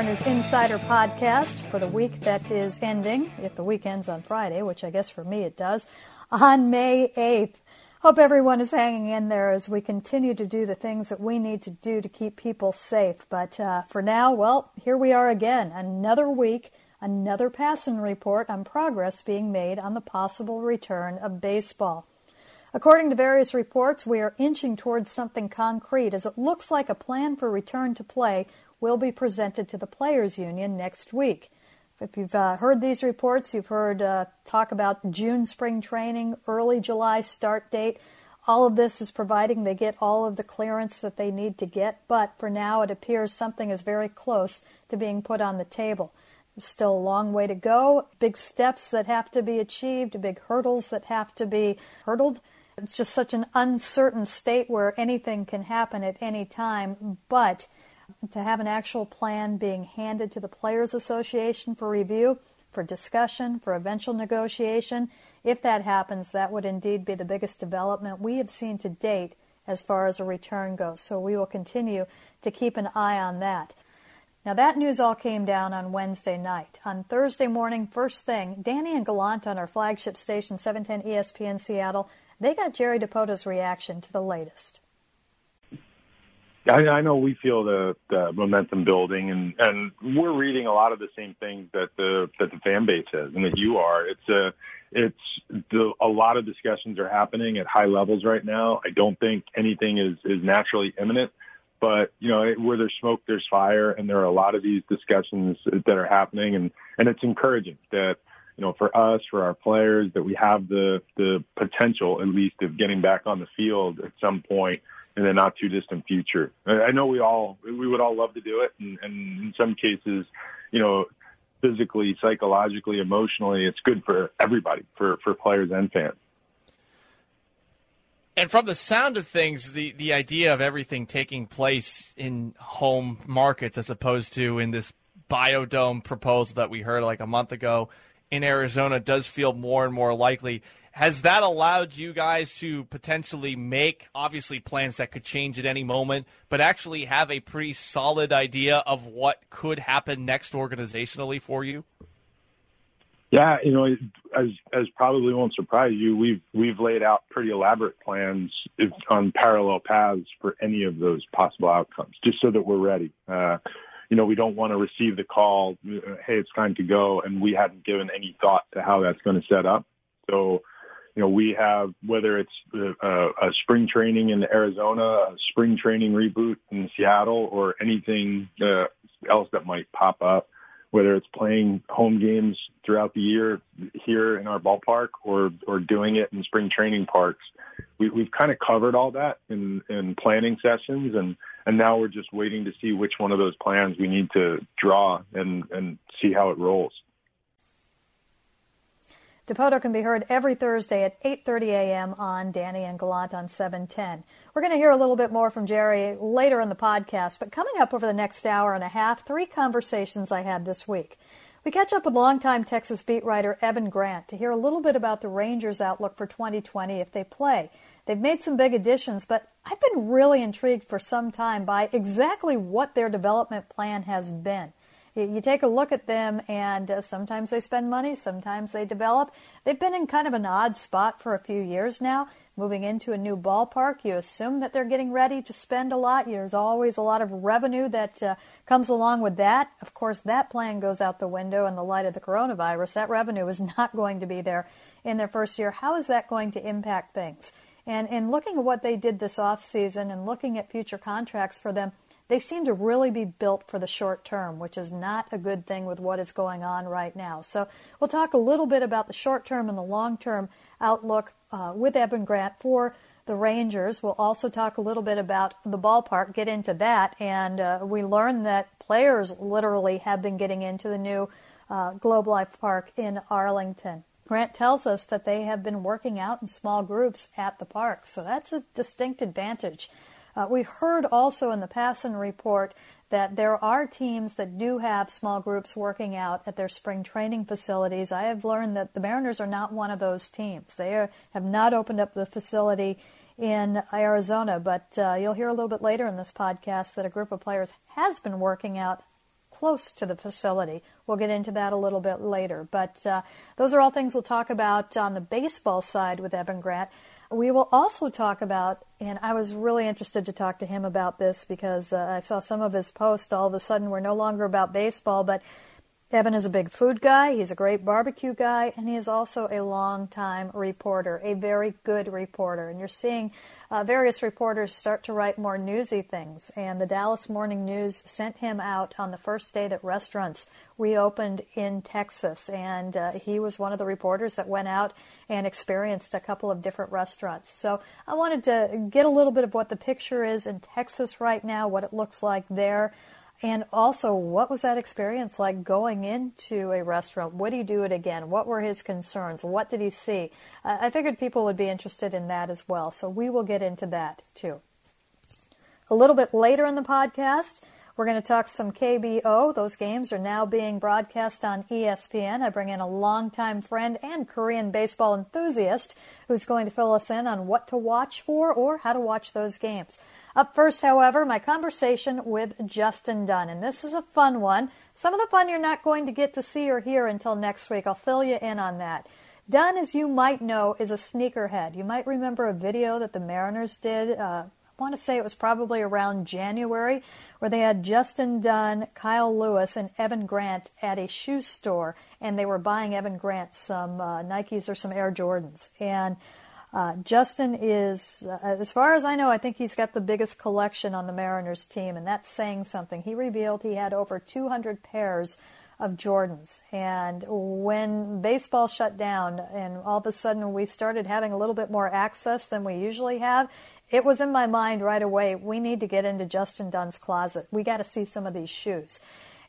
Mariners Insider Podcast for the week that is ending, if the week ends on Friday, which I guess for me it does, on May 8th. Hope everyone is hanging in there as we continue to do the things that we need to do to keep people safe. But uh, for now, well, here we are again, another week, another passing report on progress being made on the possible return of baseball. According to various reports, we are inching towards something concrete as it looks like a plan for return to play will be presented to the Players Union next week. If you've uh, heard these reports, you've heard uh, talk about June spring training, early July start date. All of this is providing they get all of the clearance that they need to get, but for now it appears something is very close to being put on the table. Still a long way to go, big steps that have to be achieved, big hurdles that have to be hurdled. It's just such an uncertain state where anything can happen at any time, but to have an actual plan being handed to the Players Association for review, for discussion, for eventual negotiation. If that happens, that would indeed be the biggest development we have seen to date as far as a return goes. So we will continue to keep an eye on that. Now, that news all came down on Wednesday night. On Thursday morning, first thing, Danny and Gallant on our flagship station, 710 ESPN Seattle, they got Jerry Dipoto's reaction to the latest. I, I know we feel the, the momentum building, and and we're reading a lot of the same things that the that the fan base is, and that you are. It's a it's the, a lot of discussions are happening at high levels right now. I don't think anything is is naturally imminent, but you know where there's smoke, there's fire, and there are a lot of these discussions that are happening, and and it's encouraging that you know, for us, for our players, that we have the the potential, at least, of getting back on the field at some point in the not too distant future. I know we all we would all love to do it, and, and in some cases, you know, physically, psychologically, emotionally, it's good for everybody, for for players and fans. And from the sound of things, the, the idea of everything taking place in home markets as opposed to in this biodome proposal that we heard like a month ago in Arizona does feel more and more likely. Has that allowed you guys to potentially make obviously plans that could change at any moment, but actually have a pretty solid idea of what could happen next organizationally for you? Yeah, you know, as as probably won't surprise you, we've we've laid out pretty elaborate plans on parallel paths for any of those possible outcomes, just so that we're ready. Uh, you know, we don't want to receive the call, hey, it's time to go, and we hadn't given any thought to how that's going to set up. So, you know, we have, whether it's a, a spring training in Arizona, a spring training reboot in Seattle, or anything uh, else that might pop up, whether it's playing home games throughout the year here in our ballpark or, or doing it in spring training parks. We, we've kind of covered all that in, in planning sessions and, and now we're just waiting to see which one of those plans we need to draw and, and see how it rolls. Dipoto can be heard every Thursday at 8:30 a.m. on Danny and Gallant on 710. We're going to hear a little bit more from Jerry later in the podcast, but coming up over the next hour and a half, three conversations I had this week. We catch up with longtime Texas beat writer Evan Grant to hear a little bit about the Rangers' outlook for 2020 if they play. They've made some big additions, but I've been really intrigued for some time by exactly what their development plan has been. You take a look at them, and uh, sometimes they spend money, sometimes they develop. They've been in kind of an odd spot for a few years now. Moving into a new ballpark, you assume that they're getting ready to spend a lot. There's always a lot of revenue that uh, comes along with that. Of course, that plan goes out the window in the light of the coronavirus. That revenue is not going to be there in their first year. How is that going to impact things? And in looking at what they did this offseason and looking at future contracts for them, they seem to really be built for the short term, which is not a good thing with what is going on right now. So we'll talk a little bit about the short term and the long term outlook uh, with Evan Grant for the Rangers. We'll also talk a little bit about the ballpark, get into that, and uh, we learned that players literally have been getting into the new uh, Globe Life Park in Arlington. Grant tells us that they have been working out in small groups at the park, so that's a distinct advantage. Uh, we heard also in the Passan report that there are teams that do have small groups working out at their spring training facilities. I have learned that the Mariners are not one of those teams. They are, have not opened up the facility in Arizona. But uh, you'll hear a little bit later in this podcast that a group of players has been working out close to the facility. We'll get into that a little bit later. But uh, those are all things we'll talk about on the baseball side with Evan Grant. We will also talk about, and I was really interested to talk to him about this because uh, I saw some of his posts. All of a sudden, we're no longer about baseball, but Evan is a big food guy, he's a great barbecue guy, and he is also a long-time reporter, a very good reporter. And you're seeing uh, various reporters start to write more newsy things. And the Dallas Morning News sent him out on the first day that restaurants reopened in Texas. And uh, he was one of the reporters that went out and experienced a couple of different restaurants. So I wanted to get a little bit of what the picture is in Texas right now, what it looks like there. And also, what was that experience like going into a restaurant? Would he do it again? What were his concerns? What did he see? Uh, I figured people would be interested in that as well. So we will get into that too. A little bit later in the podcast, we're going to talk some KBO. Those games are now being broadcast on ESPN. I bring in a longtime friend and Korean baseball enthusiast who's going to fill us in on what to watch for or how to watch those games. Up first, however, my conversation with Justin Dunn. And this is a fun one. Some of the fun you're not going to get to see or hear until next week. I'll fill you in on that. Dunn, as you might know, is a sneakerhead. You might remember a video that the Mariners did. Uh, I want to say it was probably around January, where they had Justin Dunn, Kyle Lewis, and Evan Grant at a shoe store, and they were buying Evan Grant some uh, Nikes or some Air Jordans. And uh, Justin is, uh, as far as I know, I think he's got the biggest collection on the Mariners team, and that's saying something. He revealed he had over 200 pairs of Jordans. And when baseball shut down and all of a sudden we started having a little bit more access than we usually have, it was in my mind right away we need to get into Justin Dunn's closet. We got to see some of these shoes.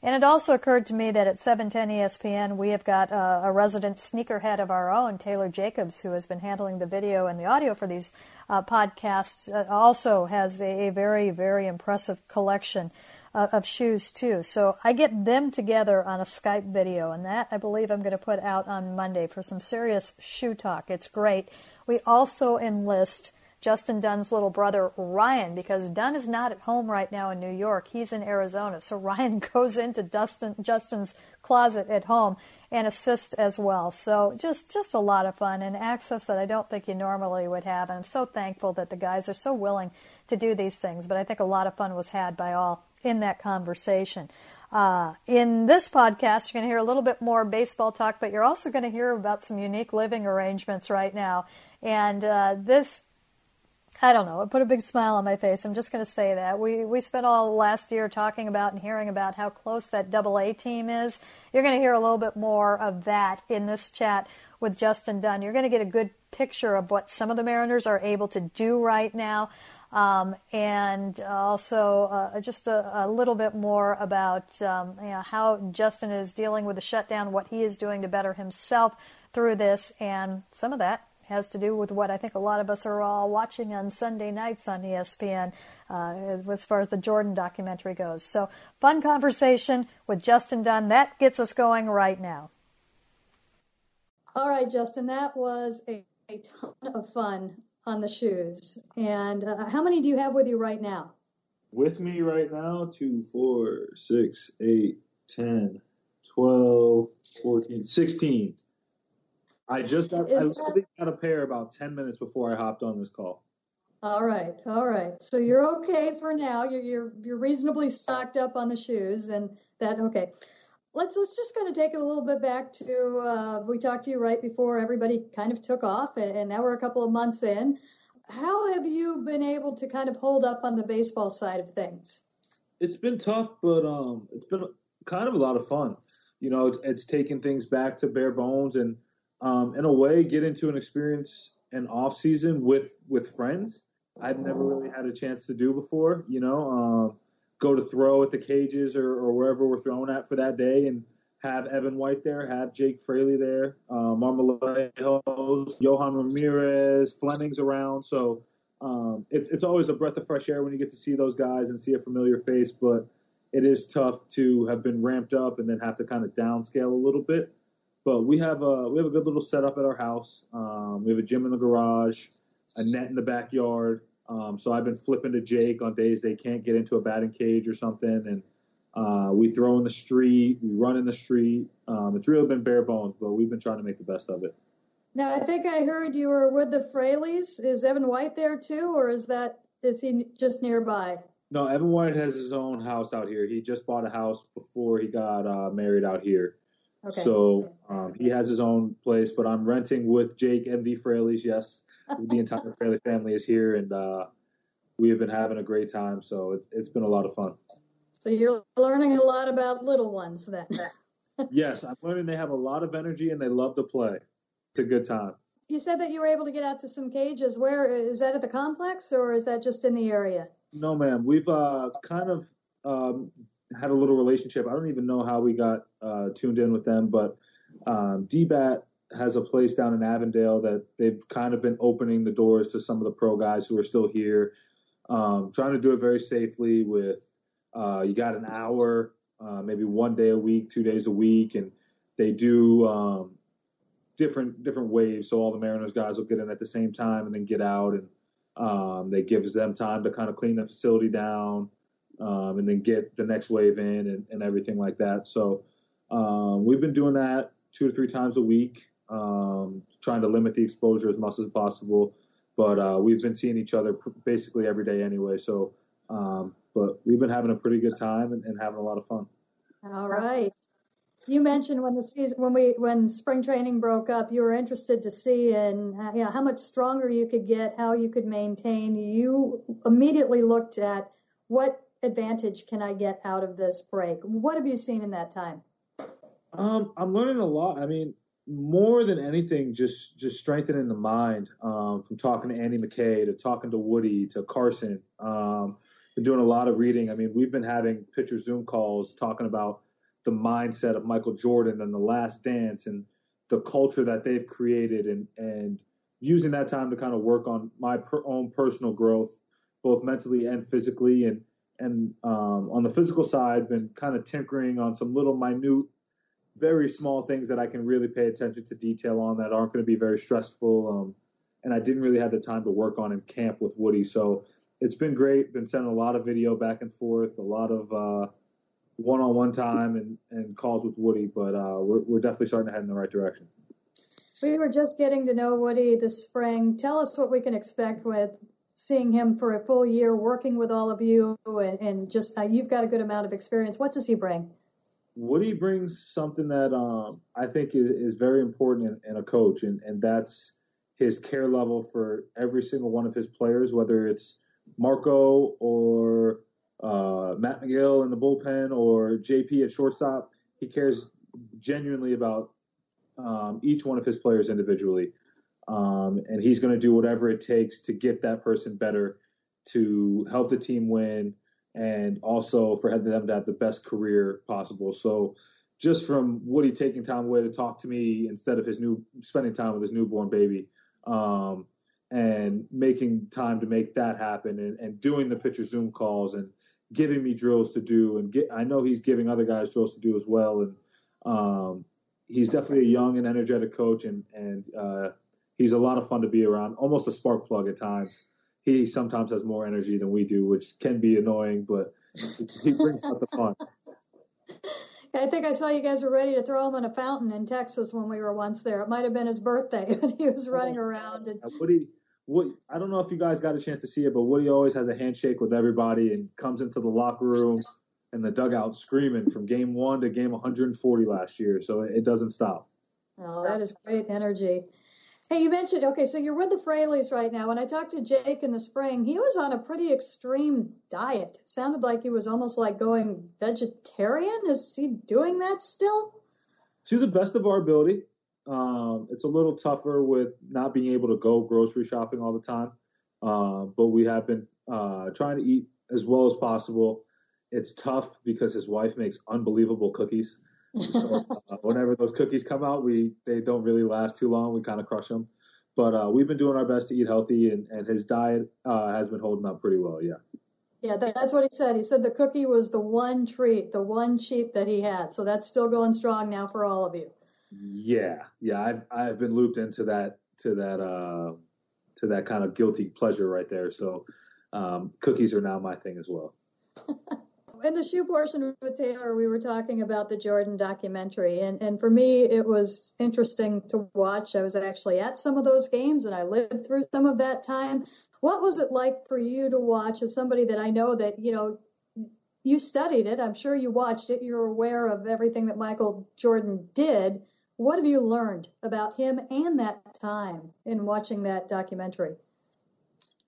And it also occurred to me that at 710 ESPN, we have got uh, a resident sneakerhead of our own, Taylor Jacobs, who has been handling the video and the audio for these uh, podcasts, uh, also has a, a, very, very impressive collection uh, of shoes, too. So I get them together on a Skype video, and that I believe I'm going to put out on Monday for some serious shoe talk. It's great. We also enlist Justin Dunn's little brother Ryan because Dunn is not at home right now in New York. He's in Arizona. So Ryan goes into Dustin, Justin's closet at home and assists as well. So just just a lot of fun and access that I don't think you normally would have. And I'm so thankful that the guys are so willing to do these things. But I think a lot of fun was had by all in that conversation. Uh, in this podcast, you're going to hear a little bit more baseball talk, but you're also going to hear about some unique living arrangements right now. And uh, this I don't know. It put a big smile on my face. I'm just going to say that. We, we spent all last year talking about and hearing about how close that double A team is. You're going to hear a little bit more of that in this chat with Justin Dunn. You're going to get a good picture of what some of the Mariners are able to do right now. Um, and also uh, just a, a, little bit more about um, you know, how Justin is dealing with the shutdown, what he is doing to better himself through this, and some of that has to do with what I think a lot of us are all watching on Sunday nights on ESPN uh, as far as the Jordan documentary goes. So, fun conversation with Justin Dunn. That gets us going right now. All right, Justin, that was a, a ton of fun on the shoes. And uh, how many do you have with you right now? With me right now, two, four, six, eight, 10, 12, 14, 16. I just got, I that... got a pair about 10 minutes before I hopped on this call. All right, all right. So you're okay for now. You're you're you're reasonably stocked up on the shoes, and that okay. Let's let's just kind of take it a little bit back to uh, we talked to you right before everybody kind of took off, and now we're a couple of months in. How have you been able to kind of hold up on the baseball side of things? It's been tough, but um, it's been kind of a lot of fun. You know, it's, it's taking things back to bare bones and um, in a way, get into an experience an off season with with friends. I've never really had a chance to do before. You know, um, go to throw at the cages or, or wherever we're throwing at for that day, and have Evan White there, have Jake Fraley there, um, Marmolejos, Yohan Ramirez, Fleming's around. So um, it's it's always a breath of fresh air when you get to see those guys and see a familiar face. But it is tough to have been ramped up and then have to kind of downscale a little bit. But we have a we have a good little setup at our house. Um, we have a gym in the garage, a net in the backyard. Um, so I've been flipping to Jake on days they can't get into a batting cage or something, and uh, we throw in the street, we run in the street. Um, it's really been bare bones, but we've been trying to make the best of it. Now, I think I heard you were with the Fraleys. Is Evan White there too, or is that is he just nearby? No, Evan White has his own house out here. He just bought a house before he got uh, married out here. Okay. So um, he has his own place, but I'm renting with Jake and the Fraleys. Yes, the entire Fraley family is here, and uh, we have been having a great time. So it's, it's been a lot of fun. So you're learning a lot about little ones then. yes, I'm learning they have a lot of energy and they love to play. It's a good time. You said that you were able to get out to some cages. Where is that at the complex or is that just in the area? No, ma'am. We've uh, kind of um, had a little relationship. I don't even know how we got uh, tuned in with them, but um, DBAT has a place down in Avondale that they've kind of been opening the doors to some of the pro guys who are still here, um, trying to do it very safely. With uh, you got an hour, uh, maybe one day a week, two days a week, and they do um, different different waves. So all the Mariners guys will get in at the same time and then get out, and um, they gives them time to kind of clean the facility down um, and then get the next wave in and, and everything like that. So um, we've been doing that two to three times a week, um, trying to limit the exposure as much as possible. But uh, we've been seeing each other basically every day anyway. So, um, but we've been having a pretty good time and, and having a lot of fun. All right. You mentioned when the season, when we, when spring training broke up, you were interested to see and uh, how much stronger you could get, how you could maintain. You immediately looked at what advantage can I get out of this break? What have you seen in that time? Um, I'm learning a lot. I mean, more than anything, just just strengthening the mind. Um, from talking to Andy McKay to talking to Woody to Carson. Um, been doing a lot of reading. I mean, we've been having pitcher Zoom calls talking about the mindset of Michael Jordan and the Last Dance and the culture that they've created, and and using that time to kind of work on my per, own personal growth, both mentally and physically, and and um, on the physical side, been kind of tinkering on some little minute, very small things that I can really pay attention to detail on that aren't going to be very stressful. Um, and I didn't really have the time to work on in camp with Woody, so it's been great. Been sending a lot of video back and forth, a lot of uh, one-on-one time and, and calls with Woody, but uh, we're, we're definitely starting to head in the right direction. We were just getting to know Woody this spring. Tell us what we can expect with seeing him for a full year, working with all of you, and, and just uh, you've got a good amount of experience. What does he bring? Woody brings something that um, I think is, is very important in, in, a coach, and, and that's his care level for every single one of his players, whether it's Marco or uh, Matt Magill in the bullpen or JP at shortstop. He cares genuinely about um, each one of his players individually. Um, and he's going to do whatever it takes to get that person better, to help the team win, and also for them to have the best career possible. So, just from Woody taking time away to talk to me instead of his new spending time with his newborn baby, um, and making time to make that happen, and, and doing the pitcher Zoom calls and giving me drills to do, and get, I know he's giving other guys drills to do as well, and um, he's definitely a young and energetic coach, and and uh, he's a lot of fun to be around, almost a spark plug at times. He sometimes has more energy than we do, which can be annoying, but he brings out the fun. I think I saw you guys were ready to throw him in a fountain in Texas when we were once there. It might have been his birthday, but he was running oh, around. And Woody, what I don't know if you guys got a chance to see it, but Woody always has a handshake with everybody and comes into the locker room and the dugout screaming from game one to game 140 last year. So it doesn't stop. Oh, that is great energy. Hey, you mentioned okay, so you're with the Fraleys right now. When I talked to Jake in the spring, he was on a pretty extreme diet. It sounded like he was almost like going vegetarian. Is he doing that still? To the best of our ability. Um, it's a little tougher with not being able to go grocery shopping all the time, uh, but we have been uh, trying to eat as well as possible. It's tough because his wife makes unbelievable cookies. So, uh, whenever those cookies come out, we they don't really last too long. We kind of crush them. But uh, we've been doing our best to eat healthy, and, and his diet uh, has been holding up pretty well. Yeah. Yeah, that's what he said. He said the cookie was the one treat, the one cheat that he had. So that's still going strong now for all of you. Yeah, yeah, I've I've been looped into that to that uh, to that kind of guilty pleasure right there. So um, cookies are now my thing as well. in the shoe portion with Taylor, we were talking about the Jordan documentary, and and for me, it was interesting to watch. I was actually at some of those games, and I lived through some of that time. What was it like for you to watch as somebody that I know that you know you studied it? I'm sure you watched it. You're aware of everything that Michael Jordan did. What have you learned about him and that time in watching that documentary?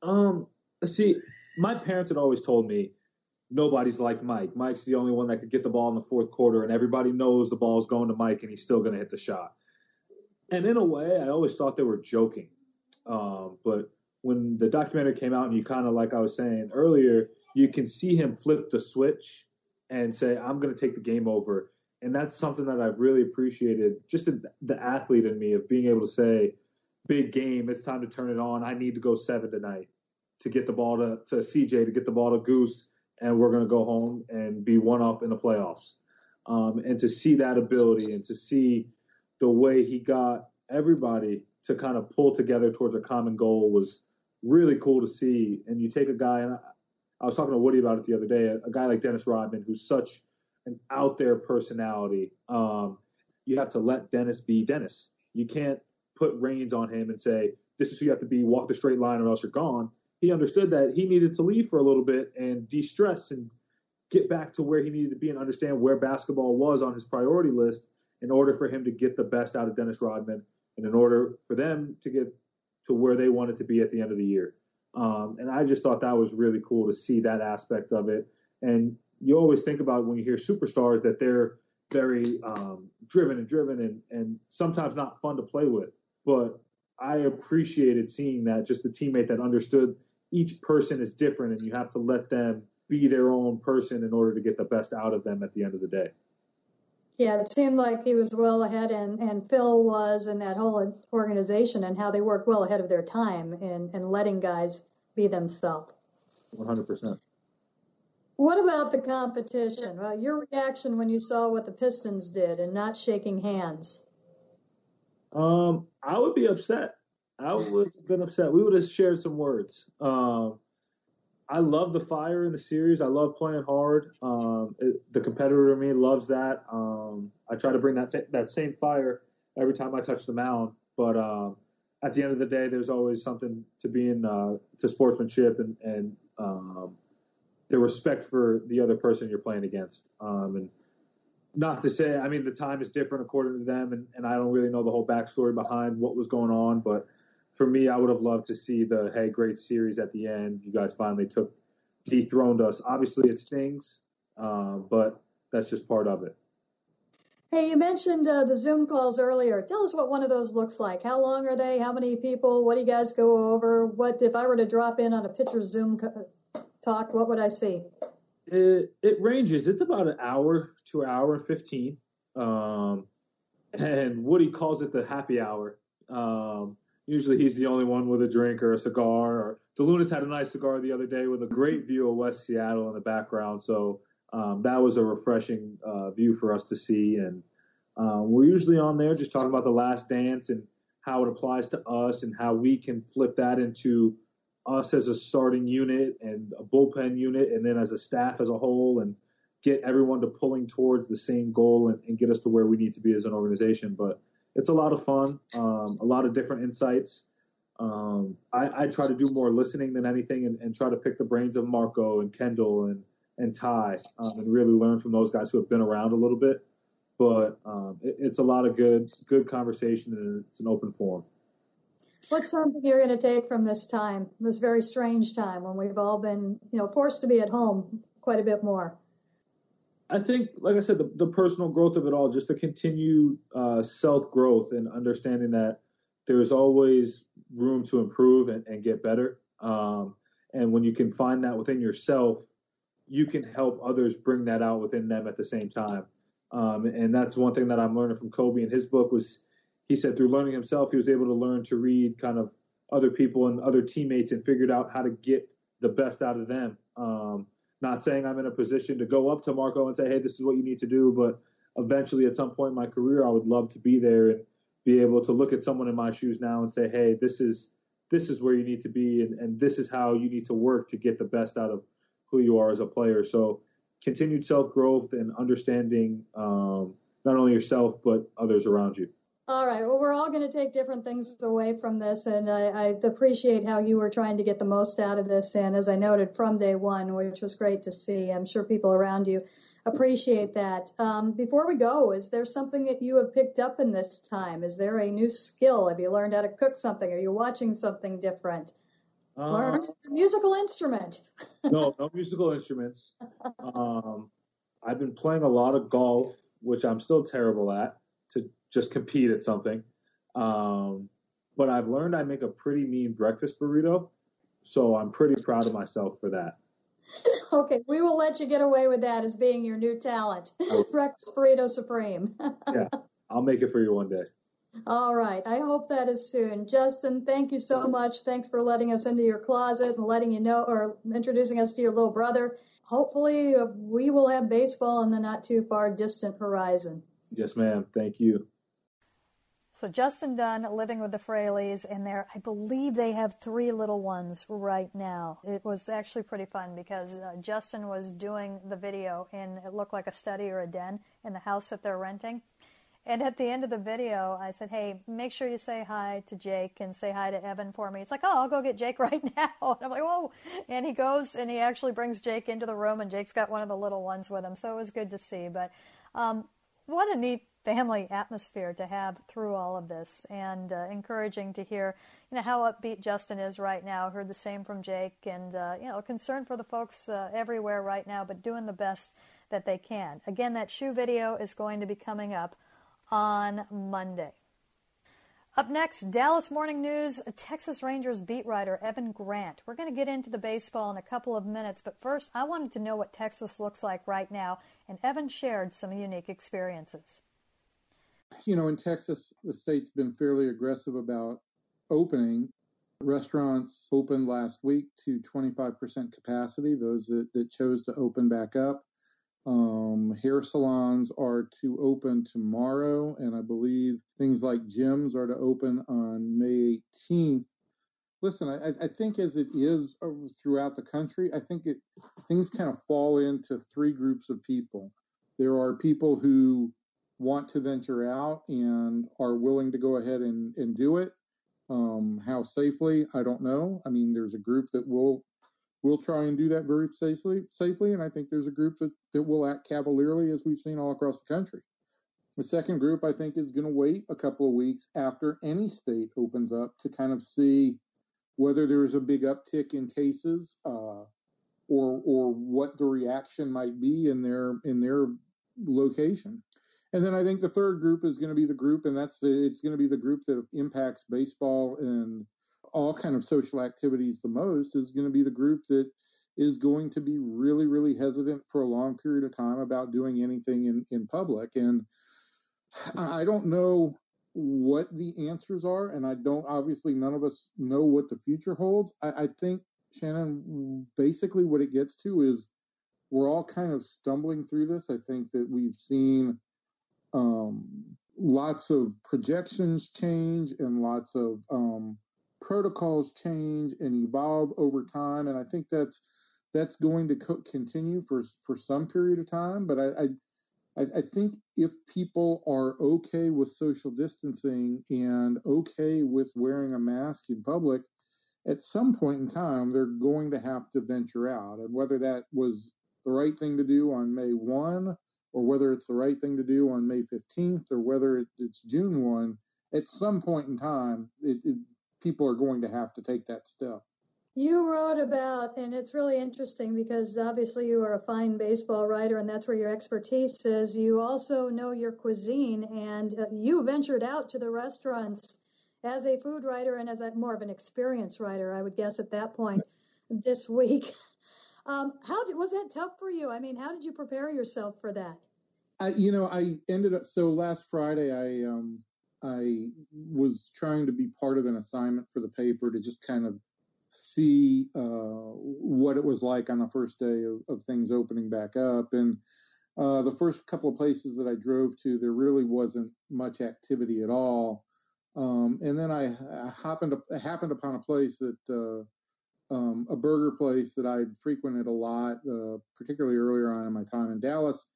Um, see, my parents had always told me nobody's like Mike. Mike's the only one that could get the ball in the fourth quarter, and everybody knows the ball's going to Mike, and he's still going to hit the shot. And in a way, I always thought they were joking. Um, but when the documentary came out, and you kind of, like I was saying earlier, you can see him flip the switch and say, I'm going to take the game over. And that's something that I've really appreciated, just the, the athlete in me of being able to say, big game, it's time to turn it on. I need to go seven tonight to get the ball to, to CJ, to get the ball to Goose, and we're going to go home and be one up in the playoffs. Um, and to see that ability and to see the way he got everybody to kind of pull together towards a common goal was really cool to see. And you take a guy, and I, I was talking to Woody about it the other day, a, a, guy like Dennis Rodman, who's such an out there personality. Um, you have to let Dennis be Dennis. You can't put reins on him and say, this is who you have to be, walk the straight line or else you're gone he understood that he needed to leave for a little bit and de-stress and get back to where he needed to be and understand where basketball was on his priority list in order for him to get the best out of Dennis Rodman and in order for them to get to where they wanted to be at the end of the year. Um, and I just thought that was really cool to see that aspect of it. And you always think about when you hear superstars that they're very um, driven and driven and, and sometimes not fun to play with. But I appreciated seeing that just a teammate that understood each person is different and you have to let them be their own person in order to get the best out of them at the end of the day. Yeah, it seemed like he was well ahead, and, and Phil was, in that whole organization, and how they work well ahead of their time in, in letting guys be themselves. 100%. What about the competition? Well, your reaction when you saw what the Pistons did and not shaking hands? Um, I would be upset. I would have been upset. We would have shared some words. Um, I love the fire in the series. I love playing hard. Um, it, the competitor in me loves that. Um, I try to bring that th- that same fire every time I touch the mound. But um, at the end of the day, there's always something to being uh, to sportsmanship and and um, the respect for the other person you're playing against. Um, and not to say, I mean, the time is different according to them, and, and I don't really know the whole backstory behind what was going on, but for me, I would have loved to see the hey, great series at the end. You guys finally took dethroned us. Obviously, it stings, uh, but that's just part of it. Hey, you mentioned uh, the Zoom calls earlier. Tell us what one of those looks like. How long are they? How many people? What do you guys go over? What if I were to drop in on a pitcher Zoom talk? What would I see? It, it ranges. It's about an hour to an hour and fifteen, um, and Woody calls it the happy hour. Um, usually he's the only one with a drink or a cigar. Or DeLunas had a nice cigar the other day with a great view of West Seattle in the background. So um, that was a refreshing uh, view for us to see. And um, we're usually on there just talking about the last dance and how it applies to us and how we can flip that into us as a starting unit and a bullpen unit and then as a staff as a whole and get everyone to pulling towards the same goal and, and get us to where we need to be as an organization. But it's a lot of fun, um, a lot of different insights. Um, I, I, try to do more listening than anything and, and, try to pick the brains of Marco and Kendall and, and Ty um, and really learn from those guys who have been around a little bit. But um, it, it's a lot of good good conversation and it's an open forum. What's something you're going to take from this time, this very strange time when we've all been, you know, forced to be at home quite a bit more? I think, like I said, the, the personal growth of it all, just the continued uh, self growth and understanding that there's always room to improve and, and get better. Um, and when you can find that within yourself, you can help others bring that out within them at the same time. Um, and that's one thing that I'm learning from Kobe in his book was he said through learning himself, he was able to learn to read kind of other people and other teammates and figured out how to get the best out of them. Um, not saying I'm in a position to go up to Marco and say, hey, this is what you need to do, but eventually at some point in my career, I would love to be there and be able to look at someone in my shoes now and say, hey, this is this is where you need to be and, and this is how you need to work to get the best out of who you are as a player. So continued self growth and understanding um, not only yourself but others around you. All right. Well, we're all going to take different things away from this, and I, I, appreciate how you were trying to get the most out of this. And as I noted from day one, which was great to see, I'm sure people around you appreciate that. Um, before we go, is there something that you have picked up in this time? Is there a new skill? Have you learned how to cook something? Are you watching something different? Uh, Learn a musical instrument. no, no musical instruments. Um, I've been playing a lot of golf, which I'm still terrible at just compete at something. Um, but I've learned I make a pretty mean breakfast burrito, so I'm pretty proud of myself for that. okay, we will let you get away with that as being your new talent. breakfast burrito supreme. yeah, I'll make it for you one day. All right. I hope that is soon. Justin, thank you so much. Thanks for letting us into your closet and letting you know or introducing us to your little brother. Hopefully, uh, we will have baseball in the not too far distant horizon. Yes, ma'am. Thank you. So Justin Dunn living with the Fraley's and there, I believe they have three little ones right now. It was actually pretty fun because uh, Justin was doing the video and it looked like a study or a den in the house that they're renting. And at the end of the video, I said, "Hey, make sure you say hi to Jake and say hi to Evan for me." It's like, "Oh, I'll go get Jake right now." And I'm like, "Whoa!" And he goes and he actually brings Jake into the room, and Jake's got one of the little ones with him, so it was good to see. But um, what a neat family atmosphere to have through all of this, and uh, encouraging to hear, you know, how upbeat Justin is right now. Heard the same from Jake, and uh, you know, concern for the folks uh, everywhere right now, but doing the best that they can. Again, that shoe video is going to be coming up on Monday. Up next, Dallas Morning News, Texas Rangers beat writer Evan Grant. We're going to get into the baseball in a couple of minutes, but first, I wanted to know what Texas looks like right now, and Evan shared some unique experiences. You know, in Texas, the state's been fairly aggressive about opening. Restaurants opened last week to 25% capacity, those that, that chose to open back up. Um, hair salons are to open tomorrow, and I believe things like gyms are to open on May 18th. Listen, I, I think as it is throughout the country, I think it things kind of fall into three groups of people. There are people who want to venture out and are willing to go ahead and, and do it. Um, how safely, I don't know. I mean, there's a group that will we'll try and do that very safely. Safely, and I think there's a group that that will act cavalierly, as we've seen all across the country. The second group, I think, is going to wait a couple of weeks after any state opens up to kind of see whether there's a big uptick in cases, uh, or or what the reaction might be in their in their location. And then I think the third group is going to be the group, and that's it's going to be the group that impacts baseball and all kind of social activities the most is going to be the group that is going to be really really hesitant for a long period of time about doing anything in in public. And i don't know what the answers are and i don't obviously none of us know what the future holds. I, I think shannon basically what it gets to is we're all kind of stumbling through this. I think that we've seen um, lots of projections change and lots of um, protocols change and evolve over time, and I think that's that's going to co- continue for for some period of time. But I, I I think if people are okay with social distancing and okay with wearing a mask in public, at some point in time they're going to have to venture out, and whether that was the right thing to do on May one, or whether it's the right thing to do on May fifteenth, or whether it's June one. At some point in time, it, it, people are going to have to take that step. You wrote about, and it's really interesting because obviously you are a fine baseball writer, and that's where your expertise is. You also know your cuisine, and uh, you ventured out to the restaurants as a food writer and as a more of an experience writer, I would guess at that point this week. Um, how did, was that tough for you? I mean, how did you prepare yourself for that? I, you know, I ended up so last Friday I um, I was trying to be part of an assignment for the paper to just kind of see uh, what it was like on the first day of, of things opening back up. And uh, the first couple of places that I drove to, there really wasn't much activity at all. Um, and then I, I happened to, happened upon a place that uh, um, a burger place that I'd frequented a lot, uh, particularly earlier on in my time in Dallas,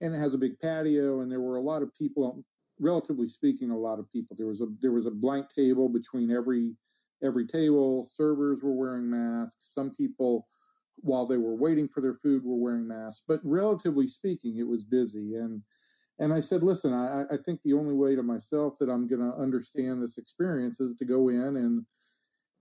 and it has a big patio, and there were a lot of people. Relatively speaking, a lot of people. There was a there was a blank table between every every table. Servers were wearing masks. Some people, while they were waiting for their food, were wearing masks. But relatively speaking, it was busy. And and I said, listen, I, I think the only way to myself that I'm going to understand this experience is to go in and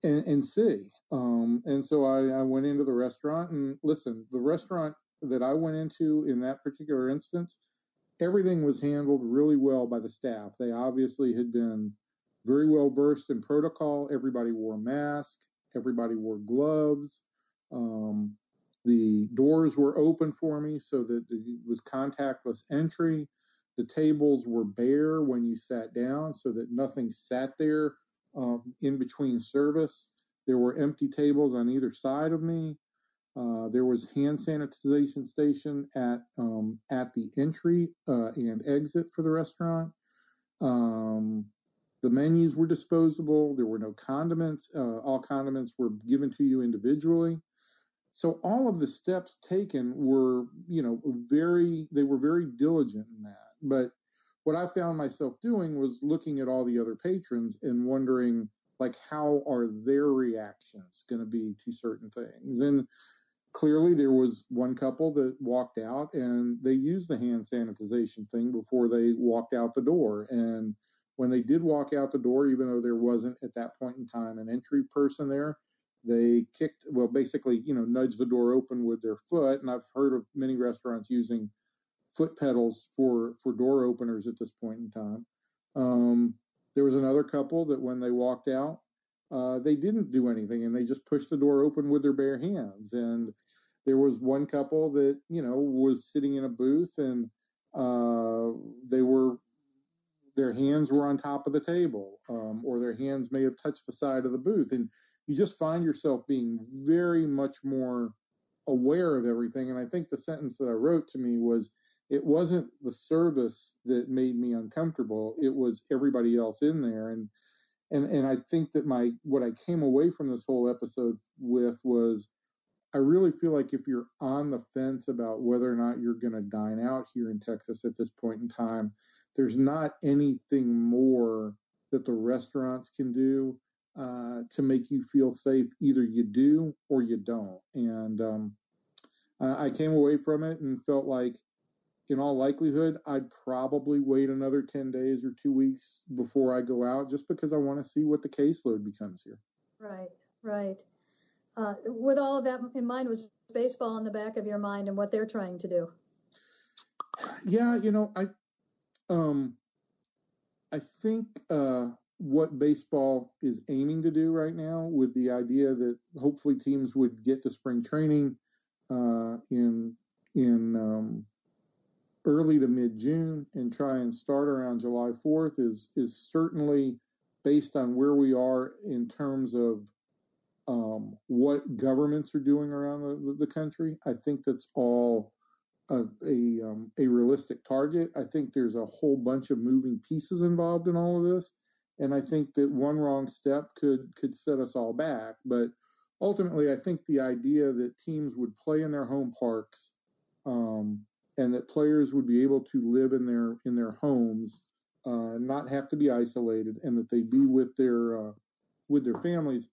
and, and see. Um, and so I, I went into the restaurant and listen. The restaurant that I went into in that particular instance, everything was handled really well by the staff. They obviously had been very well versed in protocol. Everybody wore a mask. Everybody wore gloves. Um, the doors were open for me so that it was contactless entry. The tables were bare when you sat down so that nothing sat there um, in between service. There were empty tables on either side of me. Uh, there was hand sanitization station at um, at the entry uh, and exit for the restaurant. Um, the menus were disposable. There were no condiments. Uh, all condiments were given to you individually. So all of the steps taken were, you know, very. They were very diligent in that. But what I found myself doing was looking at all the other patrons and wondering, like, how are their reactions going to be to certain things? And clearly, there was one couple that walked out and they used the hand sanitization thing before they walked out the door. And when they did walk out the door, even though there wasn't at that point in time an entry person there, they kicked, well, basically, you know, nudged the door open with their foot. And I've heard of many restaurants using foot pedals for for door openers at this point in time. Um, there was another couple that when they walked out, uh, they didn't do anything and they just pushed the door open with their bare hands. And there was one couple that you know was sitting in a booth and uh, they were their hands were on top of the table, um, or their hands may have touched the side of the booth, and you just find yourself being very much more aware of everything. And I think the sentence that I wrote to me was, "It wasn't the service that made me uncomfortable; it was everybody else in there." And and and I think that my what I came away from this whole episode with was. I really feel like if you're on the fence about whether or not you're going to dine out here in Texas at this point in time, there's not anything more that the restaurants can do uh, to make you feel safe. Either you do or you don't. And um, I came away from it and felt like, in all likelihood, I'd probably wait another 10 days or two weeks before I go out just because I want to see what the caseload becomes here. Right, right. Uh, with all of that in mind, was baseball in the back of your mind and what they're trying to do? Yeah, you know, I um, I think uh, what baseball is aiming to do right now, with the idea that hopefully teams would get to spring training uh, in in um, early to mid June and try and start around July 4th, is is certainly based on where we are in terms of um, what governments are doing around the, the country. I think that's all a a, um, a realistic target. I think there's a whole bunch of moving pieces involved in all of this, and I think that one wrong step could could set us all back. But ultimately, I think the idea that teams would play in their home parks, um, and that players would be able to live in their in their homes, uh, not have to be isolated, and that they'd be with their uh, with their families.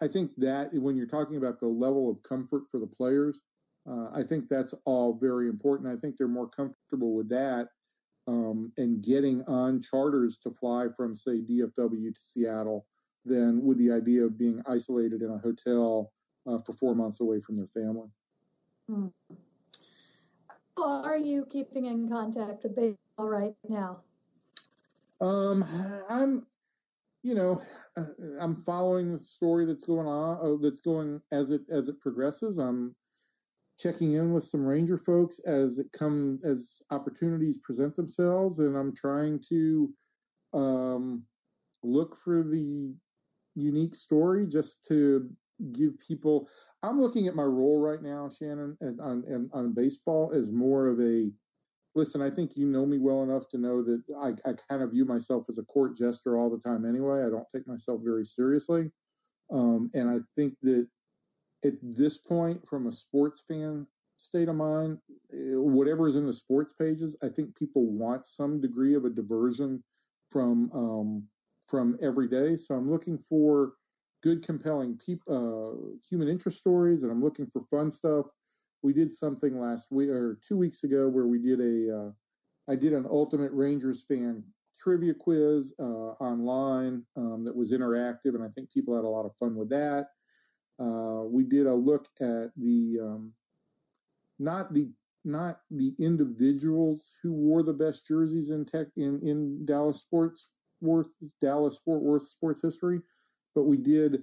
I think that when you're talking about the level of comfort for the players, uh, I think that's all very important. I think they're more comfortable with that um, and getting on charters to fly from, say, DFW to Seattle than with the idea of being isolated in a hotel uh, for four months away from their family. Hmm. Are you keeping in contact with baseball right now? Um, I'm, you know, uh, I'm following the story that's going on, uh, that's going as it as it progresses. I'm checking in with some ranger folks as it come as opportunities present themselves and i'm trying to um, look for the unique story just to give people i'm looking at my role right now shannon and on, and on baseball as more of a listen, I think you know me well enough to know that I, I kind of view myself as a court jester all the time anyway. I don't take myself very seriously. Um, and I think that at this point, from a sports fan state of mind, whatever is in the sports pages, I think people want some degree of a diversion from um, from every day. So I'm looking for good, compelling peop- uh, human interest stories, and I'm looking for fun stuff. We did something last week or two weeks ago where we did a uh, I did an Ultimate Rangers fan trivia quiz uh, online um, that was interactive, and I think people had a lot of fun with that. Uh, we did a look at the um, not the not the individuals who wore the best jerseys in tech in, in Dallas sports worth Dallas Fort Worth sports history, but we did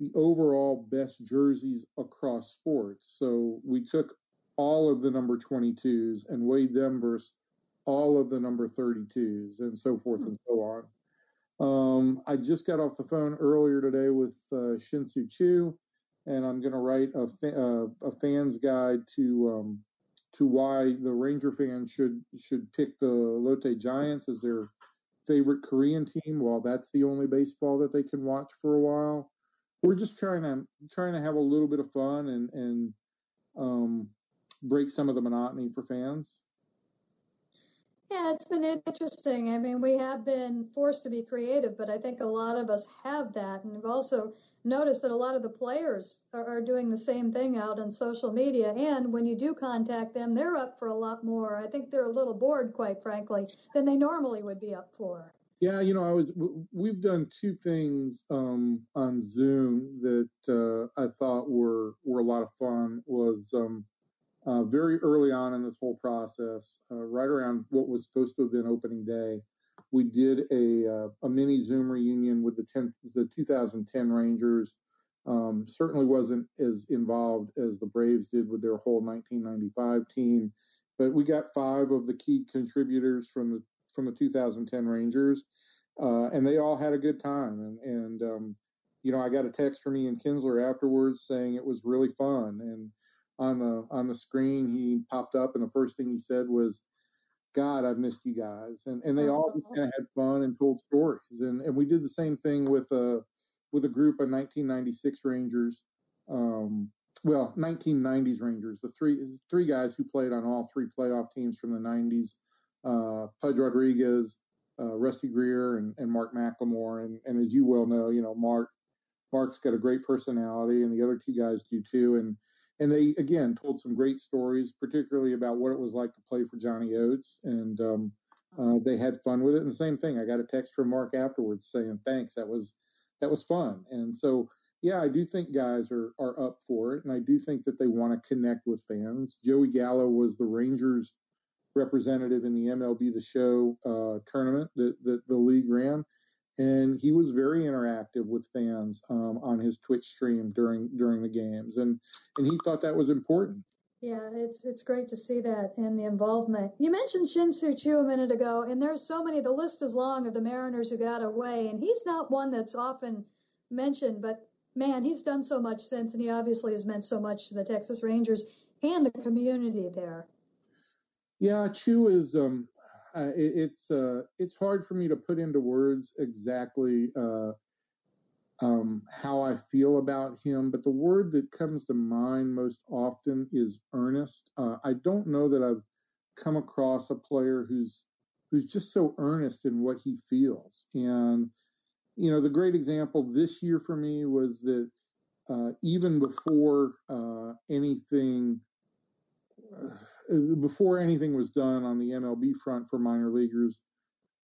the overall best jerseys across sports. So we took all of the number 22s and weighed them versus all of the number 32s and so forth and so on. Um, I just got off the phone earlier today with uh, Shin-Soo Choo, and I'm going to write a, fa- uh, a fan's guide to um, to why the Ranger fans should should pick the Lotte Giants as their favorite Korean team. While that's the only baseball that they can watch for a while, we're just trying to trying to have a little bit of fun and and um, break some of the monotony for fans. Yeah, it's been interesting. I mean, we have been forced to be creative, but I think a lot of us have that. And we've also noticed that a lot of the players are, are, doing the same thing out on social media. And when you do contact them, they're up for a lot more. I think they're a little bored, quite frankly, than they normally would be up for. Yeah, you know, I was. We've done two things um, on Zoom that uh, I thought were were a lot of fun. Was um, uh, very early on in this whole process, uh, right around what was supposed to have been opening day, we did a, uh, a mini Zoom reunion with the 10, the 2010 Rangers. Um, certainly wasn't as involved as the Braves did with their whole 1995 team, but we got five of the key contributors from the from the 2010 Rangers, uh, and they all had a good time. And, and um, you know, I got a text from Ian Kinsler afterwards saying it was really fun and on the on the screen he popped up and the first thing he said was god i've missed you guys. And and they all just kind of had fun and told stories. And and we did the same thing with a with a group of 1996 rangers um, well 1990s rangers the three three guys who played on all three playoff teams from the 90s uh, pudge rodriguez uh, rusty greer and, and mark mclemore. And, and as you well know you know mark mark's got a great personality and the other two guys do too. And and they again told some great stories, particularly about what it was like to play for Johnny Oates, and um, uh, they had fun with it. And the same thing, I got a text from Mark afterwards saying thanks. That was that was fun. And so yeah, I do think guys are are up for it, and I do think that they want to connect with fans. Joey Gallo was the Rangers representative in the MLB The Show uh, tournament that, that the league ran, and he was very interactive with fans um, on his Twitch stream during during the games, and and he thought that was important. Yeah, it's it's great to see that and the involvement. You mentioned Shin-Soo Choo a minute ago, and there's so many. The list is long of the Mariners who got away, and he's not one that's often mentioned. But man, he's done so much since, and he obviously has meant so much to the Texas Rangers and the community there. Yeah, Choo is um, uh, it, it's uh, it's hard for me to put into words exactly uh, um, how I feel about him, but the word that comes to mind most often is earnest. Uh, I don't know that I've come across a player who's who's just so earnest in what he feels. And you know, the great example this year for me was that uh, even before anything before anything was done on the MLB front for minor leaguers,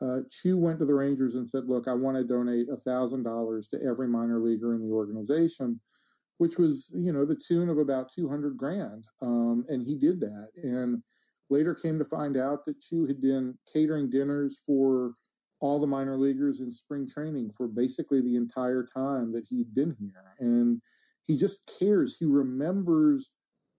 uh, Choo went to the Rangers and said, "Look, I want to donate thousand dollars to every minor leaguer in the organization," which was, you know, the tune of about two hundred grand. Um, and he did that, and later came to find out that Choo had been catering dinners for all the minor leaguers in spring training for basically the entire time that he'd been here, and he just cares. He remembers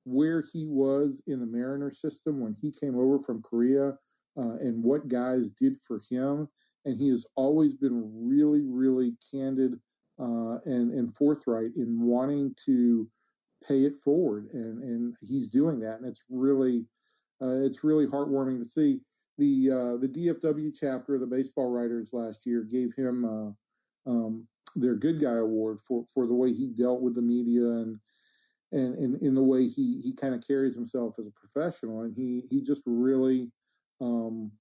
where he was in the Mariner system when he came over from Korea uh, and what guys did for him. And he has always been really, really candid uh, and, and forthright in wanting to pay it forward. And, and he's doing that. And it's really, uh, it's really heartwarming to see. The uh, the DFW chapter of the baseball writers last year gave him uh, um, their good guy award for for the way he dealt with the media and and in, in the way he he kind of carries himself as a professional and he he just really um,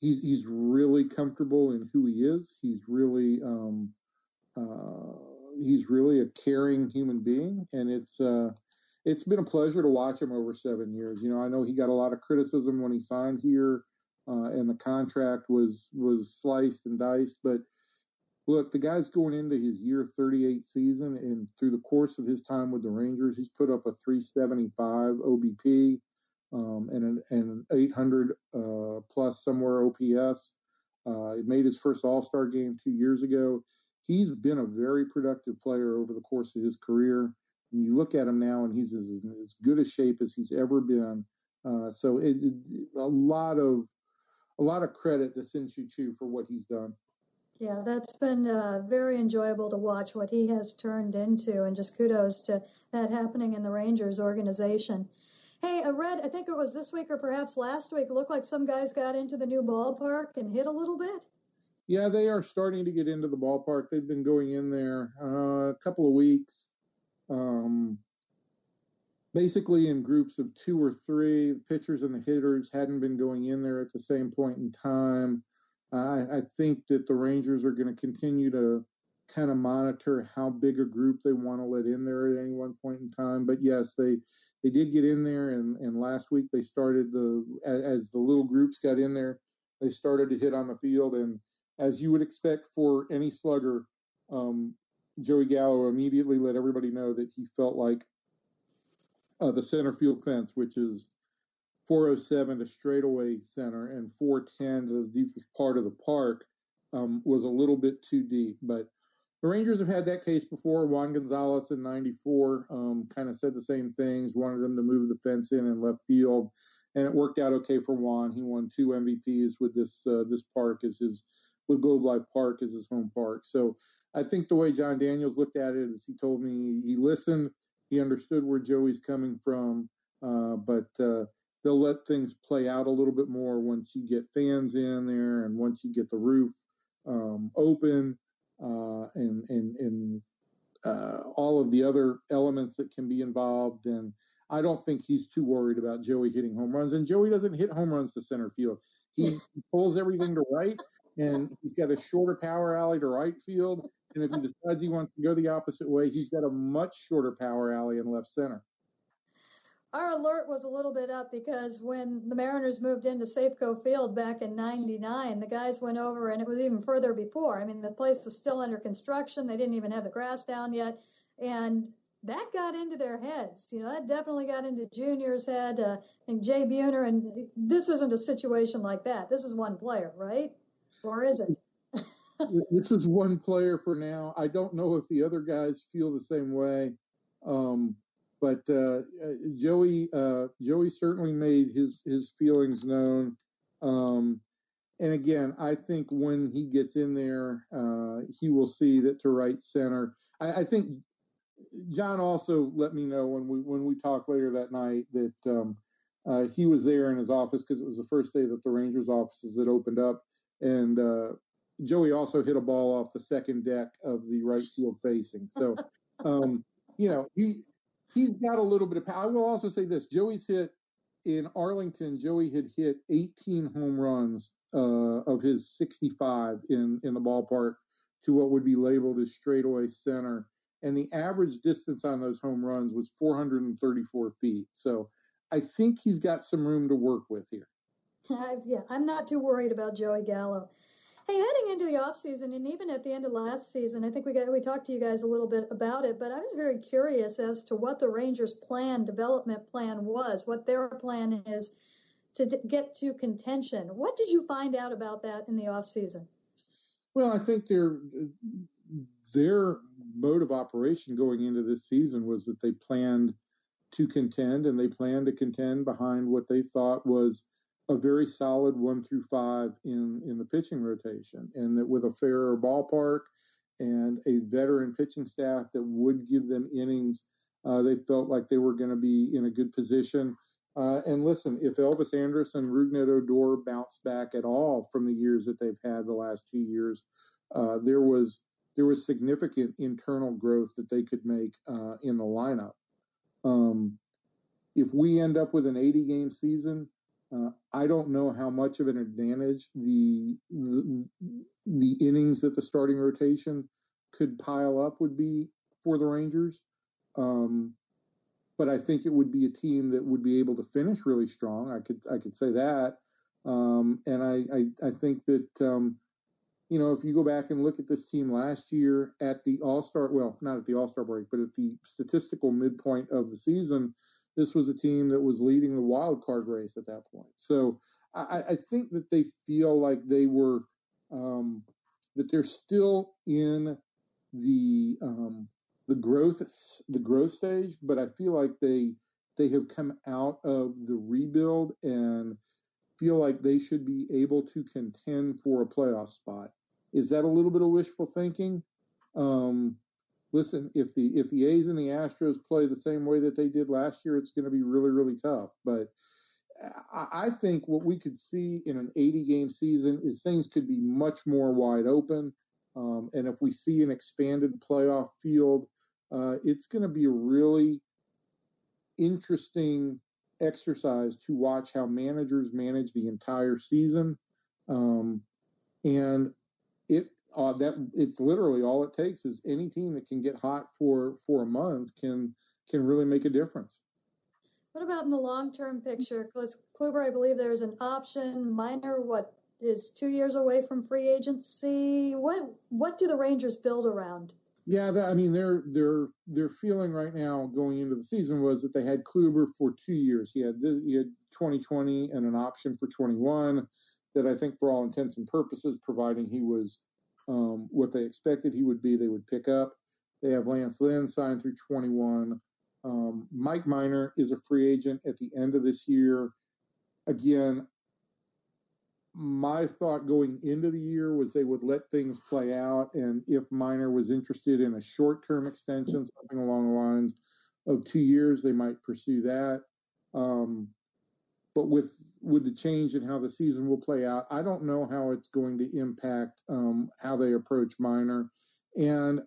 he's he's really comfortable in who he is. He's really um, uh, he's really a caring human being and it's uh, it's been a pleasure to watch him over seven years. You know I know he got a lot of criticism when he signed here uh, and the contract was was sliced and diced but look, the guy's going into his year 38 season, and through the course of his time with the Rangers, he's put up a 375 OBP um, and an, and an 800 uh, plus somewhere OPS. Uh, he made his first All Star game two years ago. He's been a very productive player over the course of his career. And you look at him now, and he's as, as good a shape as he's ever been. Uh, so it, it, a lot of a lot of credit to Shin-Soo Choo for what he's done. Yeah, that's been uh, very enjoyable to watch what he has turned into, and just kudos to that happening in the Rangers organization. Hey, I read, I think it was this week or perhaps last week, looked like some guys got into the new ballpark and hit a little bit. Yeah, they are starting to get into the ballpark. They've been going in there uh, a couple of weeks, um, basically in groups of two or three. The pitchers and the hitters hadn't been going in there at the same point in time. I, I think that the Rangers are going to continue to kind of monitor how big a group they want to let in there at any one point in time. But yes, they they did get in there, and, and last week they started the as, as the little groups got in there, they started to hit on the field, and as you would expect for any slugger, um, Joey Gallo immediately let everybody know that he felt like uh, the center field fence, which is 407 to straightaway center and 410 to the deepest part of the park um, was a little bit too deep. But the Rangers have had that case before. Juan Gonzalez in '94 um, kind of said the same things, wanted them to move the fence in and left field, and it worked out okay for Juan. He won two MVPs with this uh, this park as his with Globe Life Park as his home park. So I think the way Jon Daniels looked at it is he told me he listened, he understood where Joey's coming from, uh, but uh, they'll let things play out a little bit more once you get fans in there and once you get the roof um, open uh, and and and uh, all of the other elements that can be involved. And I don't think he's too worried about Joey hitting home runs. And Joey doesn't hit home runs to center field. He pulls everything to right, and he's got a shorter power alley to right field. And if he decides he wants to go the opposite way, he's got a much shorter power alley in left center our alert was a little bit up because when the Mariners moved into Safeco Field back in 99, the guys went over and it was even further before. I mean, the place was still under construction. They didn't even have the grass down yet. And that got into their heads. You know, that definitely got into Junior's head. Uh, I think Jay Buhner, and this isn't a situation like that. This is one player, right? Or is it? this is one player for now. I don't know if the other guys feel the same way. Um, but uh, uh, Joey uh, Joey certainly made his his feelings known. Um, and again, I think when he gets in there, uh, he will see that to right center. I, I, think Jon also let me know when we when we talked later that night that um, uh, he was there in his office because it was the first day that the Rangers offices had opened up, and uh, Joey also hit a ball off the second deck of the right field facing. So, um, you know, he he's got a little bit of power. I will also say this: Joey's hit in Arlington. Joey had hit 18 home runs uh, of his 65 in in the ballpark to what would be labeled as straightaway center, and the average distance on those home runs was 434 feet. So I think he's got some room to work with here. yeah, I'm not too worried about Joey Gallo. Hey, heading into the off season, and even at the end of last season, I think we got we talked to you guys a little bit about it, but I was very curious as to what the Rangers' plan, development plan was, what their plan is to d- get to contention. What did you find out about that in the off season? Well, I think their their mode of operation going into this season was that they planned to contend, and they planned to contend behind what they thought was a very solid one through five in in the pitching rotation, and that with a fairer ballpark and a veteran pitching staff that would give them innings, uh, they felt like they were going to be in a good position. Uh, and listen, if Elvis Andrus and Rougned Odor bounce back at all from the years that they've had the last two years, uh, there was there was significant internal growth that they could make uh, in the lineup. Um, if we end up with an 80 game season, uh, I don't know how much of an advantage the, the, the innings that the starting rotation could pile up would be for the Rangers. Um, but I think it would be a team that would be able to finish really strong. I could I could say that, um, and I, I, I think that um, you know if you go back and look at this team last year at the All Star well not at the All Star break but at the statistical midpoint of the season, this was a team that was leading the wild card race at that point. So I, I think that they feel like they were um, that they're still in the um, the growth the growth stage, but I feel like they they have come out of the rebuild and feel like they should be able to contend for a playoff spot. Is that a little bit of wishful thinking? Um, listen, if the if the A's and the Astros play the same way that they did last year, it's going to be really really tough. But I think what we could see in an 80 game season is things could be much more wide open. Um, and if we see an expanded playoff field, uh, it's going to be a really interesting exercise to watch how managers manage the entire season. Um, and uh, that it's literally all it takes is any team that can get hot for for a month can can really make a difference. What about in the long term picture? Because Kluber, I believe there's an option. Minor, what is two years away from free agency. What what do the Rangers build around? Yeah, that, I mean, their their their feeling right now going into the season was that they had Kluber for two years. He had this, he had 2020 and an option for 21. That I think, for all intents and purposes, providing he was um, what they expected he would be, they would pick up. They have Lance Lynn signed through 21. Um, Mike Minor is a free agent at the end of this year. Again, my thought going into the year was they would let things play out, and if Minor was interested in a short-term extension, something along the lines of two years, they might pursue that. Um, but with with the change in how the season will play out, I don't know how it's going to impact um, how they approach Minor, and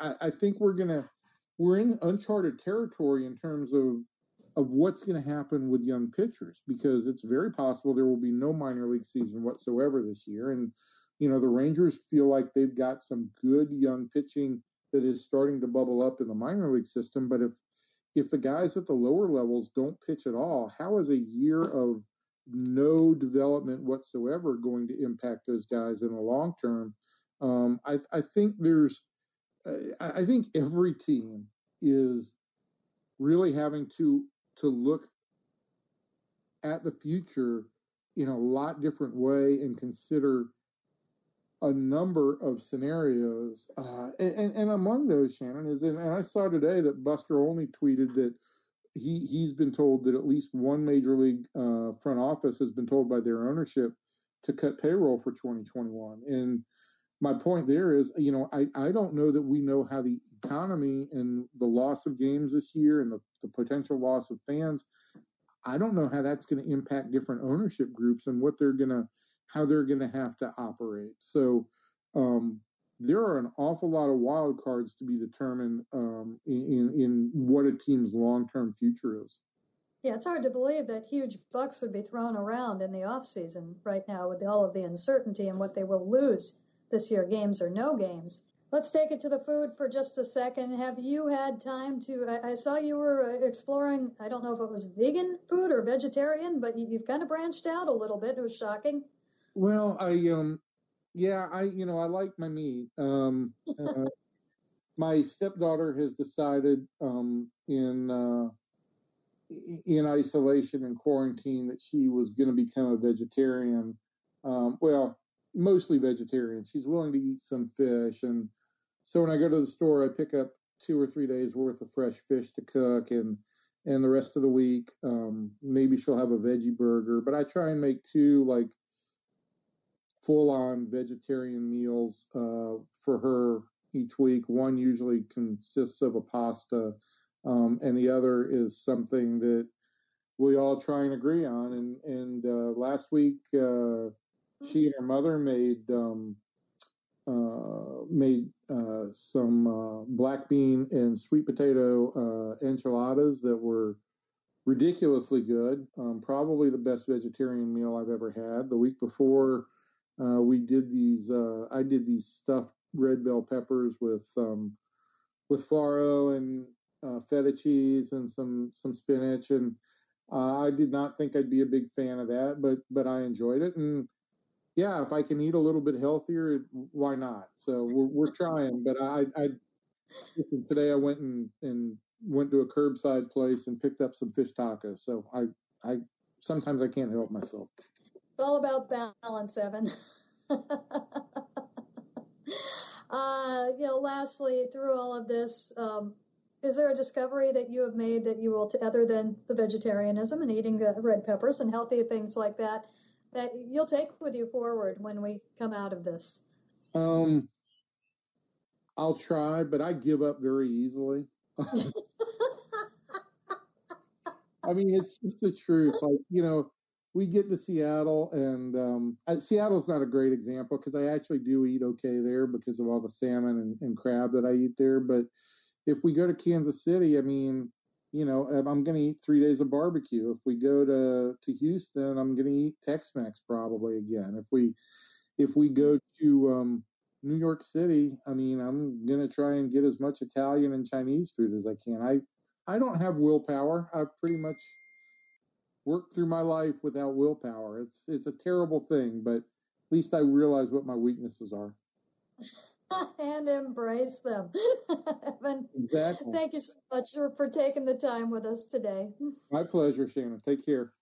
I, I think we're gonna we're in uncharted territory in terms of of what's going to happen with young pitchers because it's very possible there will be no minor league season whatsoever this year. And, you know, the Rangers feel like they've got some good young pitching that is starting to bubble up in the minor league system. But if, if the guys at the lower levels don't pitch at all, how is a year of no development whatsoever going to impact those guys in the long term? Um, I, I think there's, I think every team is really having to to look at the future in a lot different way and consider a number of scenarios. Uh, and, and among those, Shannon, is, and I saw today that Buster Olney tweeted that he, he's been told that at least one major league uh, front office has been told by their ownership to cut payroll for 2021. And my point there is, you know, I, I don't know that we know how the economy and the loss of games this year and the, the potential loss of fans, I don't know how that's going to impact different ownership groups and what they're going to, how they're going to have to operate. So um, there are an awful lot of wild cards to be determined um, in, in what a team's long term future is. Yeah, it's hard to believe that huge bucks would be thrown around in the offseason right now with all of the uncertainty and what they will lose this year, games or no games. Let's take it to the food for just a second. Have you had time to? I, I saw you were uh, exploring. I don't know if it was vegan food or vegetarian, but you, have kind of branched out a little bit. It was shocking. Well, I um, yeah, I you know I like my meat. Um, uh, my stepdaughter has decided um in uh, in isolation and quarantine that she was going to become a vegetarian. Um, well, mostly vegetarian. She's willing to eat some fish, and so when I go to the store, I pick up two or three days worth of fresh fish to cook, and and the rest of the week, um, maybe she'll have a veggie burger. But I try and make two like full on vegetarian meals uh, for her each week. One usually consists of a pasta, um, and the other is something that we all try and agree on. And and uh, last week, uh, she and her mother made um, uh, made uh, some uh, black bean and sweet potato uh, enchiladas that were ridiculously good. Um, probably the best vegetarian meal I've ever had. The week before, uh, we did these. Uh, I did these stuffed red bell peppers with um, with farro and feta cheese and some some spinach. And I did not think I'd be a big fan of that, but but I enjoyed it and yeah, if I can eat a little bit healthier, why not? So we're we're trying. But I, I today I went and and went to a curbside place and picked up some fish tacos. So I I sometimes I can't help myself. It's all about balance, Evan. uh, you know, lastly, through all of this, um, is there a discovery that you have made that you will, to, other than the vegetarianism and eating the red peppers and healthy things like that, that you'll take with you forward when we come out of this? Um, I'll try, but I give up very easily. I mean, it's just the truth. Like, you know, we get to Seattle, and um, Seattle's not a great example because I actually do eat okay there because of all the salmon and, and crab that I eat there. But if we go to Kansas City, I mean, you know, I'm going to eat three days of barbecue. If we go to to Houston, I'm going to eat Tex-Mex probably again. If we if we go to um, New York City, I mean, I'm going to try and get as much Italian and Chinese food as I can. I I don't have willpower. I've pretty much worked through my life without willpower. It's it's a terrible thing, but at least I realize what my weaknesses are. and embrace them. Evan, exactly. Thank you so much for, for taking the time with us today. My pleasure, Shannon. Take care.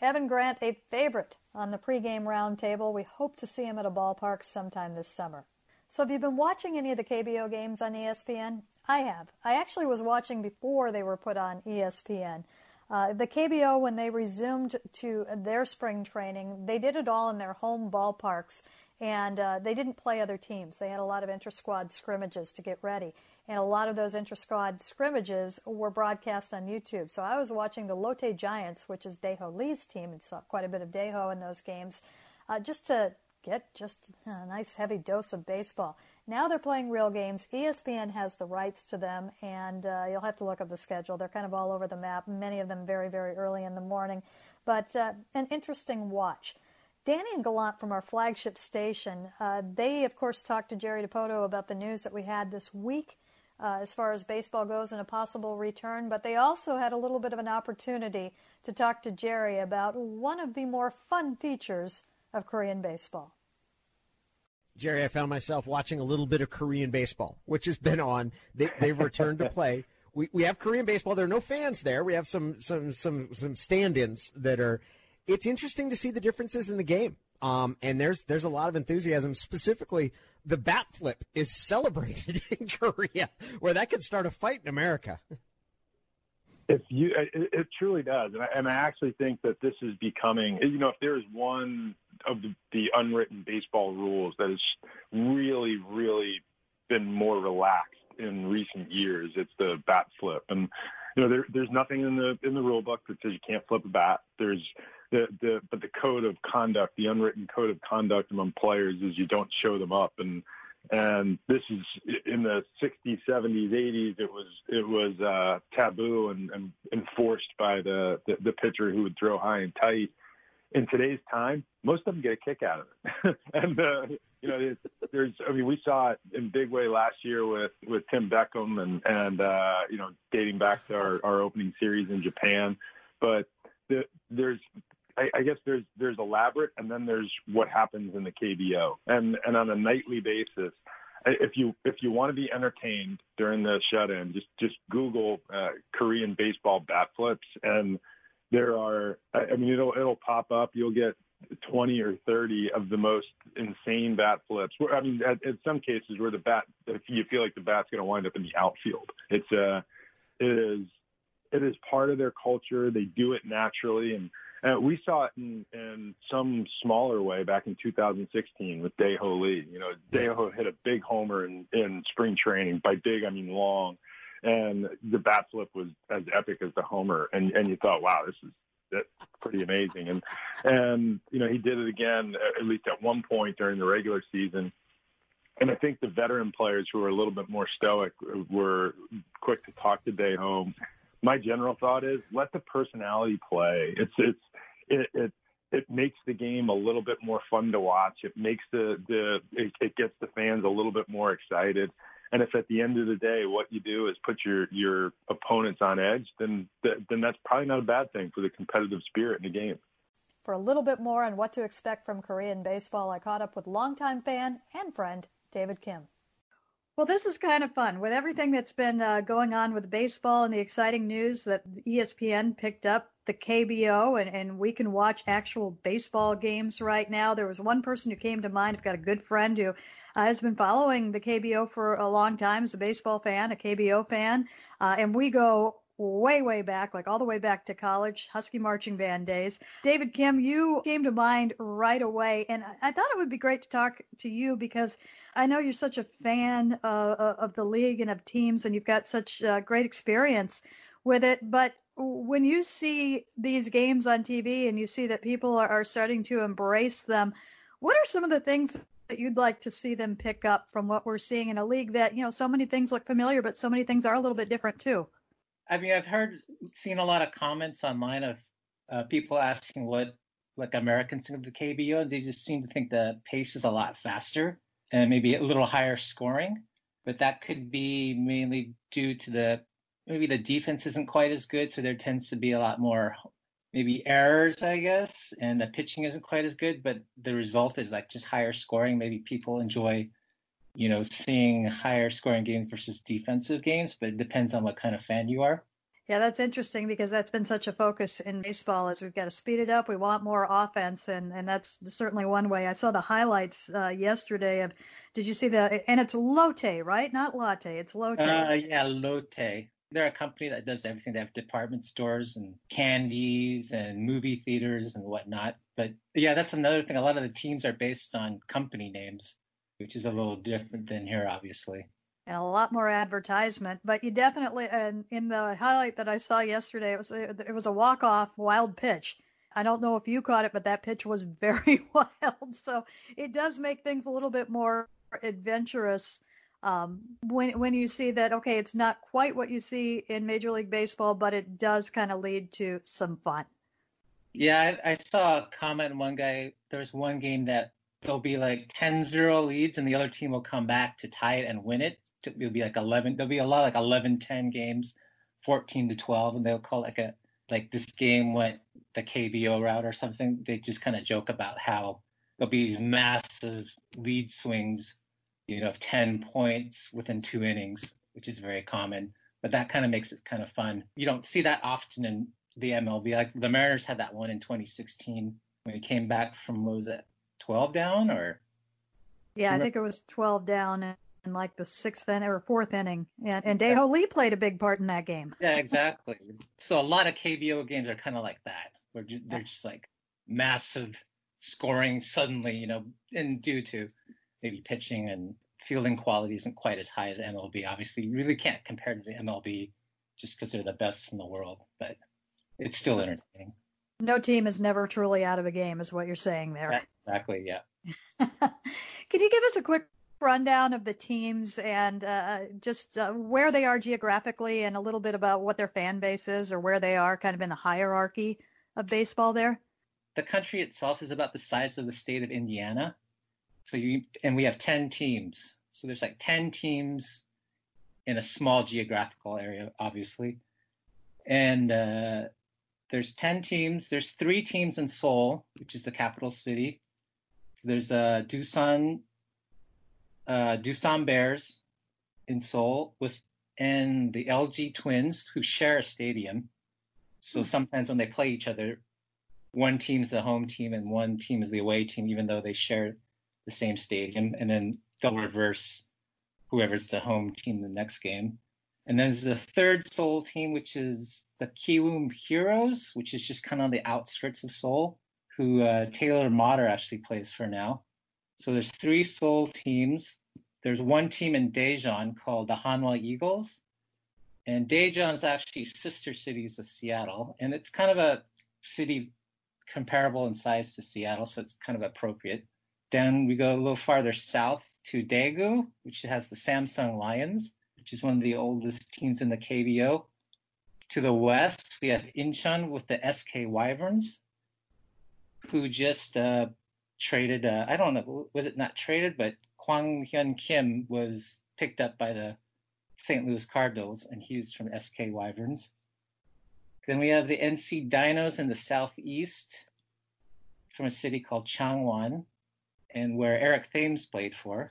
Evan Grant, a favorite on the pregame roundtable. We hope to see him at a ballpark sometime this summer. So, have you been watching any of the KBO games on ESPN? I have. I actually was watching before they were put on ESPN. Uh, the KBO, when they resumed to their spring training, they did it all in their home ballparks and uh, they didn't play other teams. They had a lot of inter-squad scrimmages to get ready, and a lot of those inter-squad scrimmages were broadcast on YouTube. So I was watching the Lotte Giants, which is Dae-Ho Lee's team, and saw quite a bit of Dae-Ho in those games, uh, just to get just a nice heavy dose of baseball. Now they're playing real games. ESPN has the rights to them, and uh, you'll have to look up the schedule. They're kind of all over the map. Many of them very, very early in the morning, but uh, an interesting watch. Danny and Gallant from our flagship station, uh, they of course talked to Jerry Dipoto about the news that we had this week uh, as far as baseball goes and a possible return, but they also had a little bit of an opportunity to talk to Jerry about one of the more fun features of Korean baseball. Jerry, I found myself watching a little bit of Korean baseball, which has been on. They, they've returned to play. We, we have Korean baseball. There are no fans there. We have some some some some stand-ins that are it's interesting to see the differences in the game. Um, and there's there's a lot of enthusiasm. Specifically, the bat flip is celebrated in Korea, where that could start a fight in America. If you, it, it truly does, and I, and I actually think that this is becoming. You know, if there is one of the, the unwritten baseball rules that has really, really been more relaxed in recent years, it's the bat flip. And you know, there, there's nothing in the in the rule book that says you can't flip a bat. There's the, the but the code of conduct, the unwritten code of conduct among players is you don't show them up and and this is in the 60s 70s 80s it was it was uh taboo and, and enforced by the, the the pitcher who would throw high and tight. In today's time most of them get a kick out of it. And uh you know there's i mean we saw it in big way last year with with tim beckham and and uh you know dating back to our our opening series in japan. But the, there's I, I guess there's there's elaborate, and then there's what happens in the KBO, and and on a nightly basis. If you if you want to be entertained during the shut-in, just just Google uh, Korean baseball bat flips, and there are. I mean, it'll it'll pop up. You'll get 20 or 30 of the most insane bat flips. I mean, at, at some cases where the bat, if you feel like the bat's going to wind up in the outfield, it's uh, it is it is part of their culture. They do it naturally, and uh, we saw it in, in some smaller way back in 2016 with Dae-Ho Lee. You know, Dae-Ho hit a big homer in, in spring training. By big, I mean long. and the bat flip was as epic as the homer, and and you thought, wow, this is that's pretty amazing. And and you know he did it again at least at one point during the regular season. And I think the veteran players who are a little bit more stoic were quick to talk day home. My general thought is let the personality play. It's it's it, it it makes the game a little bit more fun to watch. It makes the the it, it gets the fans a little bit more excited. And if at the end of the day what you do is put your your opponents on edge, then then that's probably not a bad thing for the competitive spirit in the game. For a little bit more on what to expect from Korean baseball, I caught up with longtime fan and friend David Kim. Well, this is kind of fun with everything that's been uh, going on with baseball and the exciting news that ESPN picked up the KBO and, and we can watch actual baseball games right now. There was one person who came to mind. I've got a good friend who uh, has been following the KBO for a long time as a baseball fan, a KBO fan, uh, and we go way, way back, like all the way back to college, Husky marching band days. David Kim, you came to mind right away, and I thought it would be great to talk to you because I know you're such a fan uh, of the league and of teams, and you've got such uh, great experience with it. But when you see these games on TV and you see that people are, are starting to embrace them, what are some of the things that you'd like to see them pick up from what we're seeing in a league that, you know, so many things look familiar, but so many things are a little bit different too? I mean, I've heard, seen a lot of comments online of uh, people asking what like Americans think of the KBO, and they just seem to think the pace is a lot faster and maybe a little higher scoring. But that could be mainly due to the maybe the defense isn't quite as good, so there tends to be a lot more maybe errors, I guess, and the pitching isn't quite as good. But the result is like just higher scoring. Maybe people enjoy you know, seeing higher scoring games versus defensive games, but it depends on what kind of fan you are. Yeah, that's interesting because that's been such a focus in baseball as we've got to speed it up. We want more offense, and and that's certainly one way. I saw the highlights uh, yesterday of. Did you see the? And it's Lotte, right? Not latte. It's Lotte. Uh, yeah, Lotte. They're a company that does everything. They have department stores and candies and movie theaters and whatnot. But yeah, that's another thing. A lot of the teams are based on company names which is a little different than here, obviously. And a lot more advertisement, but you definitely, and in the highlight that I saw yesterday, it was it was a walk off wild pitch. I don't know if you caught it, but that pitch was very wild. So it does make things a little bit more adventurous um, when when you see that okay, it's not quite what you see in Major League Baseball, but it does kind of lead to some fun. Yeah, I, I saw a comment. One guy, there was one game that there'll be like 10-0 leads and the other team will come back to tie it and win it. It'll be like 11. There'll be a lot like 11-10 games, 14 to 12, and they'll call like a like this game went the KBO route or something. They just kind of joke about how there'll be these massive lead swings, you know, of 10 points within two innings, which is very common. But that kind of makes it kind of fun. You don't see that often in the MLB. Like the Mariners had that one in 2016 when he came back from what was it 12 down or? Yeah, I think it was 12 down in like the sixth inning or fourth inning. And, and Dae-Ho Lee played a big part in that game. Yeah, exactly. so a lot of KBO games are kind of like that, where they're just like massive scoring suddenly, you know, and due to maybe pitching and fielding quality isn't quite as high as MLB. Obviously, you really can't compare to the MLB just because they're the best in the world, but it's still entertaining no team is never truly out of a game, is what you're saying there. exactly, yeah. Can you give us a quick rundown of the teams and uh, just uh, where they are geographically and a little bit about what their fan base is or where they are kind of in the hierarchy of baseball there? The country itself is about the size of the state of Indiana. So you and we have 10 teams. So there's like 10 teams in a small geographical area, obviously. And uh, there's 10 teams. There's three teams in Seoul, which is the capital city. There's uh, Doosan, uh, Doosan Bears in Seoul with and the LG Twins who share a stadium. So hmm. sometimes when they play each other, one team's the home team and one team is the away team, even though they share the same stadium. And then they'll reverse whoever's the home team the next game. And there's a third Seoul team, which is the Kiwoom Heroes, which is just kind of on the outskirts of Seoul, who uh, Taylor Motter actually plays for now. So there's three Seoul teams. There's one team in Daejeon called the Hanwha Eagles, And Daejeon is actually sister cities of Seattle, and it's kind of a city comparable in size to Seattle, so it's kind of appropriate. Then we go a little farther south to Daegu, which has the Samsung Lions, which is one of the oldest teams in the KBO. To the west, we have Incheon with the SK Wyverns, who just uh, traded. Uh, I don't know, was it not traded, but Kwang Hyun Kim was picked up by the St. Louis Cardinals, and he's from SK Wyverns. Then we have the NC Dinos in the southeast from a city called Changwon, and where Eric Thames played for.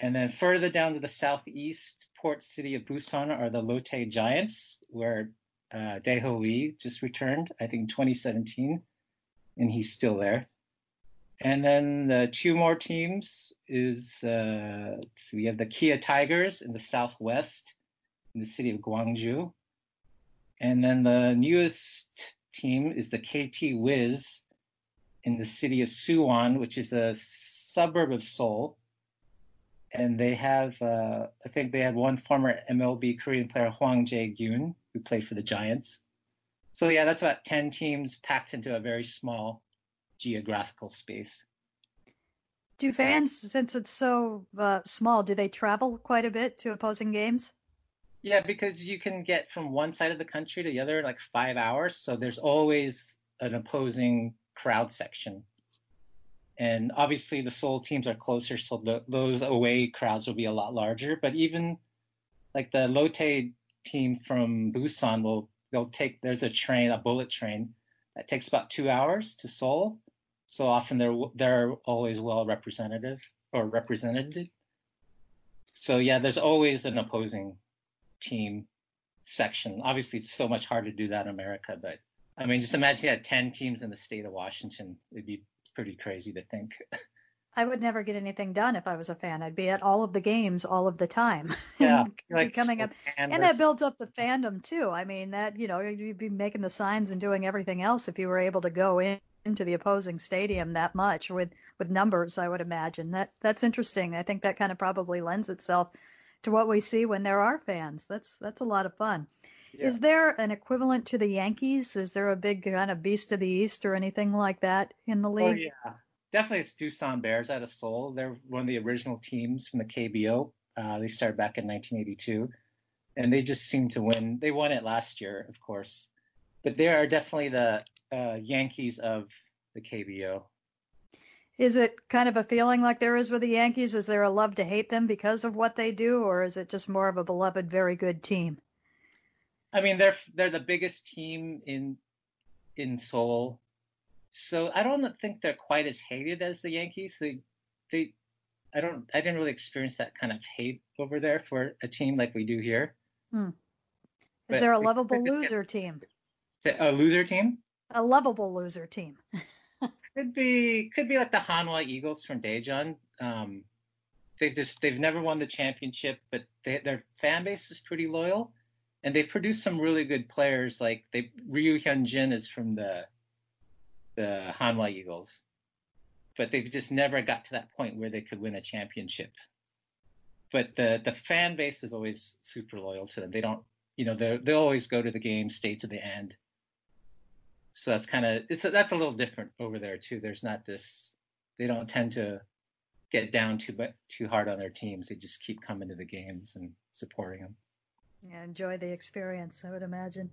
And then further down to the southeast port city of Busan are the Lotte Giants, where uh, Lee just returned, I think 2017, and he's still there. And then the two more teams is uh, so we have the Kia Tigers in the southwest, in the city of Gwangju, and then the newest team is the KT Wiz in the city of Suwon, which is a suburb of Seoul. And they have, uh, I think they had one former MLB Korean player, Hwang Jae-gyun, who played for the Giants. So yeah, that's about 10 teams packed into a very small geographical space. Do fans, since it's so uh, small, do they travel quite a bit to opposing games? Yeah, because you can get from one side of the country to the other like five hours. So there's always an opposing crowd section. And obviously the Seoul teams are closer, so the, those away crowds will be a lot larger. But even like the Lotte team from Busan will they'll take there's a train, a bullet train that takes about two hours to Seoul. So often they're they're always well representative or represented. So yeah, there's always an opposing team section. Obviously, it's so much harder to do that in America, but I mean, just imagine you had 10 teams in the state of Washington. It'd be pretty crazy to think. I would never get anything done if I was a fan. I'd be at all of the games all of the time. Yeah, like coming up, and that builds up the fandom too. I mean, that you know, you'd be making the signs and doing everything else if you were able to go in into the opposing stadium that much with with numbers. I would imagine that that's interesting. I think that kind of probably lends itself to what we see when there are fans. That's that's a lot of fun. Yeah. Is there an equivalent to the Yankees? Is there a big kind of beast of the East or anything like that in the oh, league? Oh yeah, definitely. It's Doosan Bears out of Seoul. They're one of the original teams from the KBO. Uh, they started back in 1982, and they just seem to win. They won it last year, of course, but they are definitely the uh, Yankees of the KBO. Is it kind of a feeling like there is with the Yankees? Is there a love to hate them because of what they do, or is it just more of a beloved, very good team? I mean, they're they're the biggest team in in Seoul, so I don't think they're quite as hated as the Yankees. They they I don't I didn't really experience that kind of hate over there for a team like we do here. Hmm. Is but there a lovable loser team? A loser team? A lovable loser team. Could be could be like the Hanwha Eagles from Daejeon. Um, they've just they've never won the championship, but they, their fan base is pretty loyal, and they've produced some really good players. Like they Ryu Hyun Jin is from the the Hanwha Eagles, but they've just never got to that point where they could win a championship. But the the fan base is always super loyal to them. They don't, you know, they they'll always go to the game, stay to the end so that's kind of it's a, that's a little different over there too. There's not this they don't tend to get down too too hard on their teams. They just keep coming to the games and supporting them. Yeah, enjoy the experience. I would imagine.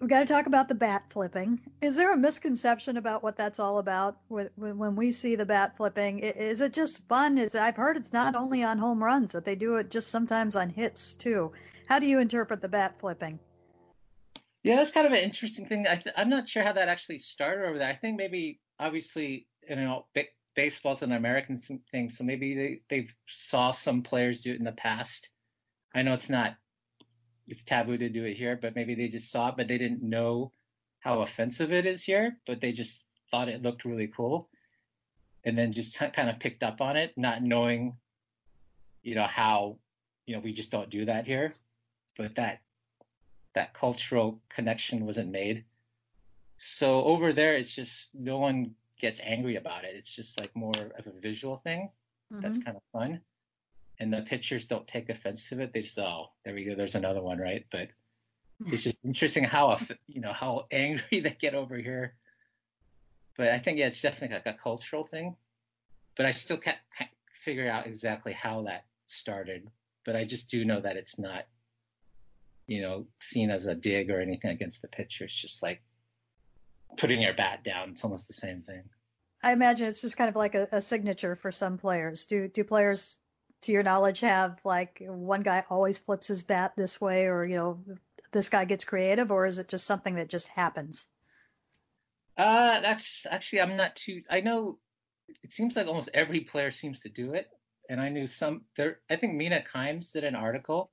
We've got to talk about the bat flipping. Is there a misconception about what that's all about? When we see the bat flipping, is it just fun? Is I've heard it's not only on home runs that they do it just sometimes on hits too. How do you interpret the bat flipping? Yeah, that's kind of an interesting thing. I am not sure how that actually started over there. I think maybe, obviously, you know, ba- baseball's an American thing, so maybe they they saw some players do it in the past. I know it's not, it's taboo to do it here, but maybe they just saw it, but they didn't know how offensive it is here, but they just thought it looked really cool, and then just t- kind of picked up on it, not knowing, you know, how, you know, we just don't do that here, but that that cultural connection wasn't made. So over there, it's just no one gets angry about it. It's just like more of a visual thing. Mm-hmm. That's kind of fun. And the pitchers don't take offense to it. They just, oh, there we go. There's another one, right? But hmm. it's just interesting how, you know, how angry they get over here. But I think, yeah, it's definitely like a cultural thing. But I still can't, can't figure out exactly how that started. But I just do know that it's not, you know, seen as a dig or anything against the pitcher. It's just like putting your bat down. It's almost the same thing. I imagine it's just kind of like a, a signature for some players. Do do players, to your knowledge, have like one guy always flips his bat this way, or you know, this guy gets creative, or is it just something that just happens? Uh, that's actually I'm not too. I know it seems like almost every player seems to do it, and I knew some there. I think Mina Kimes did an article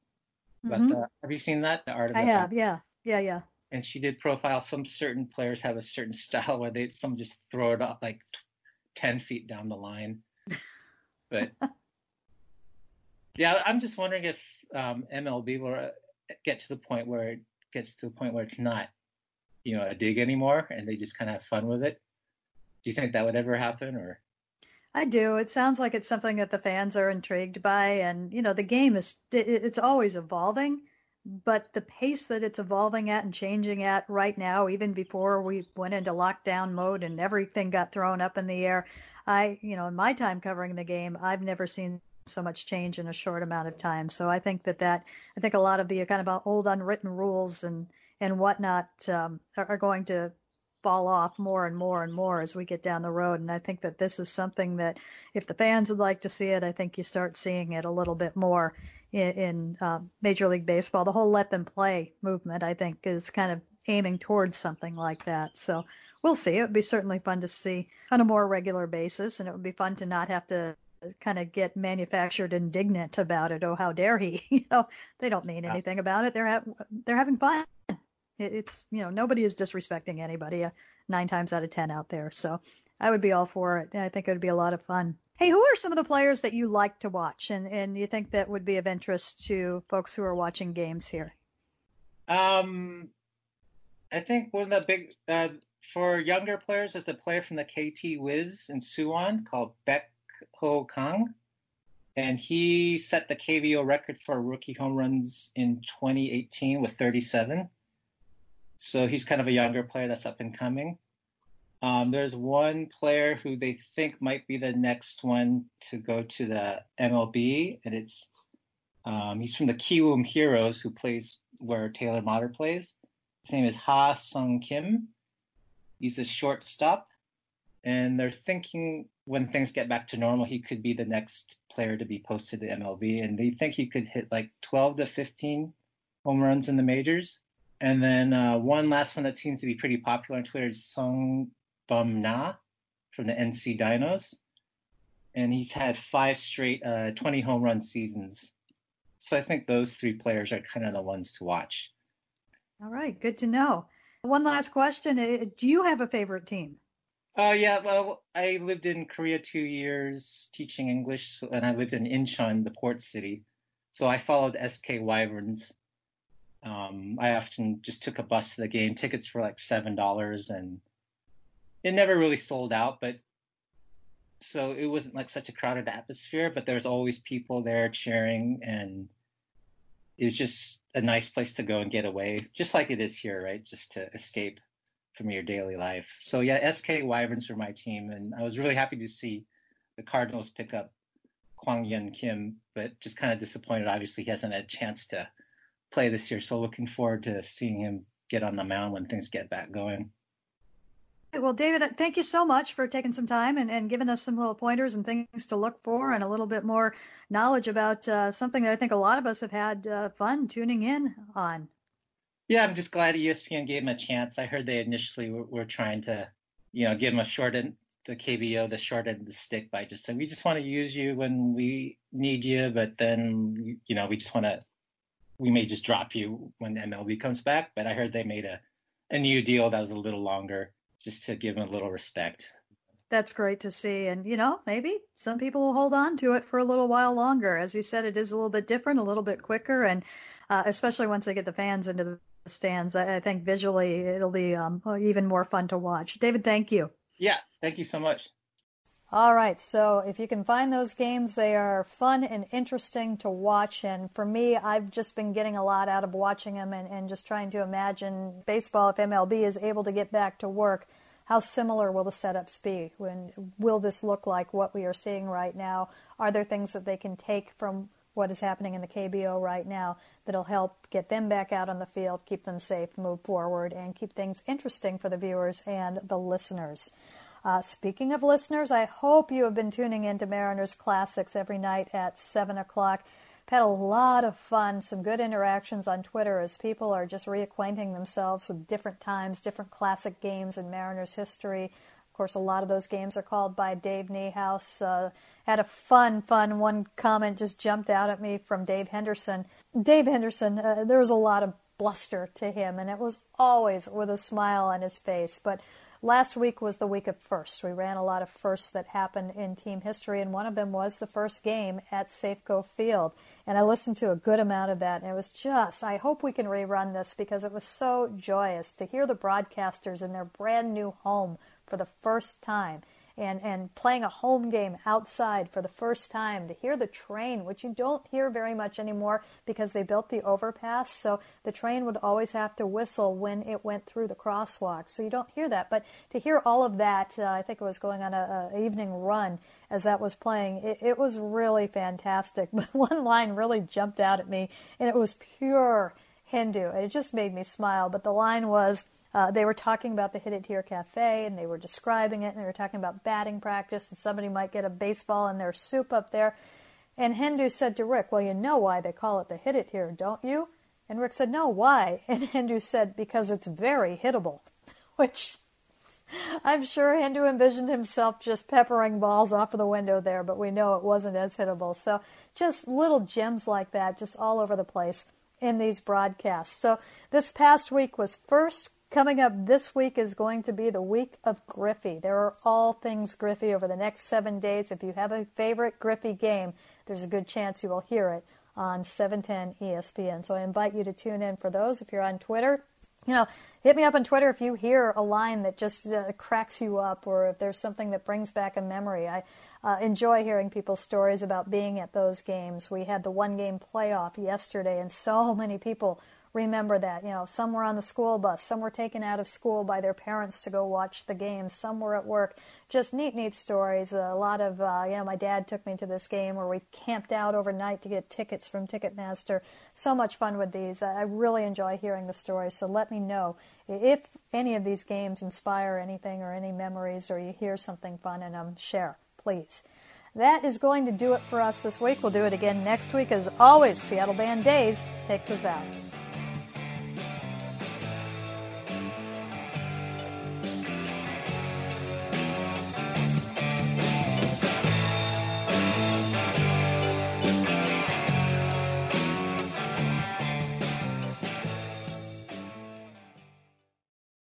about mm-hmm. the. Have you seen that? The article. I have. Yeah. Yeah. Yeah and she did profile some certain players have a certain style where they some just throw it up like 10 feet down the line but yeah i'm just wondering if um, mlb will uh, get to the point where it gets to the point where it's not you know a dig anymore and they just kind of have fun with it do you think that would ever happen or I do. It sounds like it's something that the fans are intrigued by, and you know, the game is it's always evolving but the pace that it's evolving at and changing at right now, even before we went into lockdown mode and everything got thrown up in the air, I, you know, in my time covering the game, I've never seen so much change in a short amount of time. So I think that that I think a lot of the kind of old unwritten rules and and whatnot um, are going to fall off more and more and more as we get down the road. And I think that this is something that, if the fans would like to see it, I think you start seeing it a little bit more in, in uh, Major League Baseball. The whole let them play movement, I think, is kind of aiming towards something like that. So we'll see. It would be certainly fun to see on a more regular basis, and it would be fun to not have to kind of get manufactured indignant about it. Oh, how dare he? you know, they don't mean anything about it. They're ha- they're having fun it's you know nobody is disrespecting anybody uh, nine times out of ten out there. So I would be all for it. I think it would be a lot of fun. Hey, who are some of the players that you like to watch, and and you think that would be of interest to folks who are watching games here? Um, I think one of the big uh, for younger players is the player from the KT Wiz in Suwon called Baek Ho Kang. And he set the KBO record for rookie home runs in 2018 with 37. So he's kind of a younger player that's up and coming. Um, there's one player who they think might be the next one to go to the MLB, and it's um, he's from the Kiwoom Heroes, who plays where Taylor Motter plays. His name is Ha Sung Kim. He's a shortstop, and they're thinking when things get back to normal, he could be the next player to be posted to MLB, and they think he could hit like 12 to 15 home runs in the majors. And then uh, one last one that seems to be pretty popular on Twitter is Sung Bum Na from the NC Dinos. And he's had five straight uh, 20 home run seasons. So I think those three players are kind of the ones to watch. All right, good to know. One last question. Uh, do you have a favorite team? Oh, yeah. Well, I lived in Korea two years teaching English, and I lived in Incheon, the port city. So I followed SK Wyverns um, I often just took a bus to the game, tickets for like seven dollars, and it never really sold out. But so it wasn't like such a crowded atmosphere, but there was always people there cheering, and it was just a nice place to go and get away, just like it is here, right? Just to escape from your daily life. So yeah, SK Wyverns were my team, and I was really happy to see the Cardinals pick up Kwang Hyun Kim, but just kind of disappointed. Obviously, he hasn't had a chance to play this year. So looking forward to seeing him get on the mound when things get back going. Well, David, thank you so much for taking some time and, and giving us some little pointers and things to look for and a little bit more knowledge about uh, something that I think a lot of us have had uh, fun tuning in on. Yeah, I'm just glad ESPN gave him a chance. I heard they initially were, were trying to, you know, give him a short end, the KBO, the short end of the stick by just saying, we just want to use you when we need you, but then, you know, we just want to we may just drop you when MLB comes back. But I heard they made a, a new deal that was a little longer just to give him a little respect. That's great to see. And, you know, maybe some people will hold on to it for a little while longer. As you said, it is a little bit different, a little bit quicker. And uh, especially once they get the fans into the stands, I, I think visually it'll be um, even more fun to watch. David, thank you. Yeah, thank you so much. All right, so if you can find those games, they are fun and interesting to watch. And for me, I've just been getting a lot out of watching them and, and just trying to imagine baseball, if MLB is able to get back to work, how similar will the setups be? When will this look like what we are seeing right now? Are there things that they can take from what is happening in the KBO right now that'll help get them back out on the field, keep them safe, move forward, and keep things interesting for the viewers and the listeners? Uh, speaking of listeners, I hope you have been tuning in to Mariners Classics every night at 7 o'clock. Had a lot of fun, some good interactions on Twitter as people are just reacquainting themselves with different times, different classic games in Mariners history. Of course, a lot of those games are called by Dave Niehaus. Uh, had a fun, fun one comment just jumped out at me from Dave Henderson. Dave Henderson, uh, there was a lot of bluster to him, and it was always with a smile on his face. But Last week was the week of firsts. We ran a lot of firsts that happened in team history, and one of them was the first game at Safeco Field. And I listened to a good amount of that, and it was just, I hope we can rerun this because it was so joyous to hear the broadcasters in their brand new home for the first time and, and playing a home game outside for the first time, to hear the train, which you don't hear very much anymore because they built the overpass. So the train would always have to whistle when it went through the crosswalk. So you don't hear that. But to hear all of that, uh, I think it was going on a, a evening run as that was playing. It, it was really fantastic. But one line really jumped out at me, and it was pure Hendu. It just made me smile. But the line was, uh, they were talking about the Hit It Here Cafe and they were describing it and they were talking about batting practice and somebody might get a baseball in their soup up there. And Hendu said to Rick, Well, you know why they call it the Hit It Here, don't you? And Rick said, No, why? And Hendu said, Because it's very hittable, which I'm sure Hendu envisioned himself just peppering balls off of the window there, but we know it wasn't as hittable. So just little gems like that, just all over the place in these broadcasts. So this past week was first Coming up this week is going to be the week of Griffey. There are all things Griffey over the next seven days. If you have a favorite Griffey game, there's a good chance you will hear it on 710 ESPN. So I invite you to tune in for those. If you're on Twitter, you know, hit me up on Twitter if you hear a line that just uh, cracks you up or if there's something that brings back a memory. I uh, enjoy hearing people's stories about being at those games. We had the one game playoff yesterday, and so many people remember that. You know, some were on the school bus, some were taken out of school by their parents to go watch the games, some were at work. Just neat, neat stories. A lot of, uh, you know, my dad took me to this game where we camped out overnight to get tickets from Ticketmaster. So much fun with these. I really enjoy hearing the stories. So let me know if any of these games inspire anything or any memories or you hear something fun and um, share, please. That is going to do it for us this week. We'll do it again next week. As always, Seattle Band Days takes us out.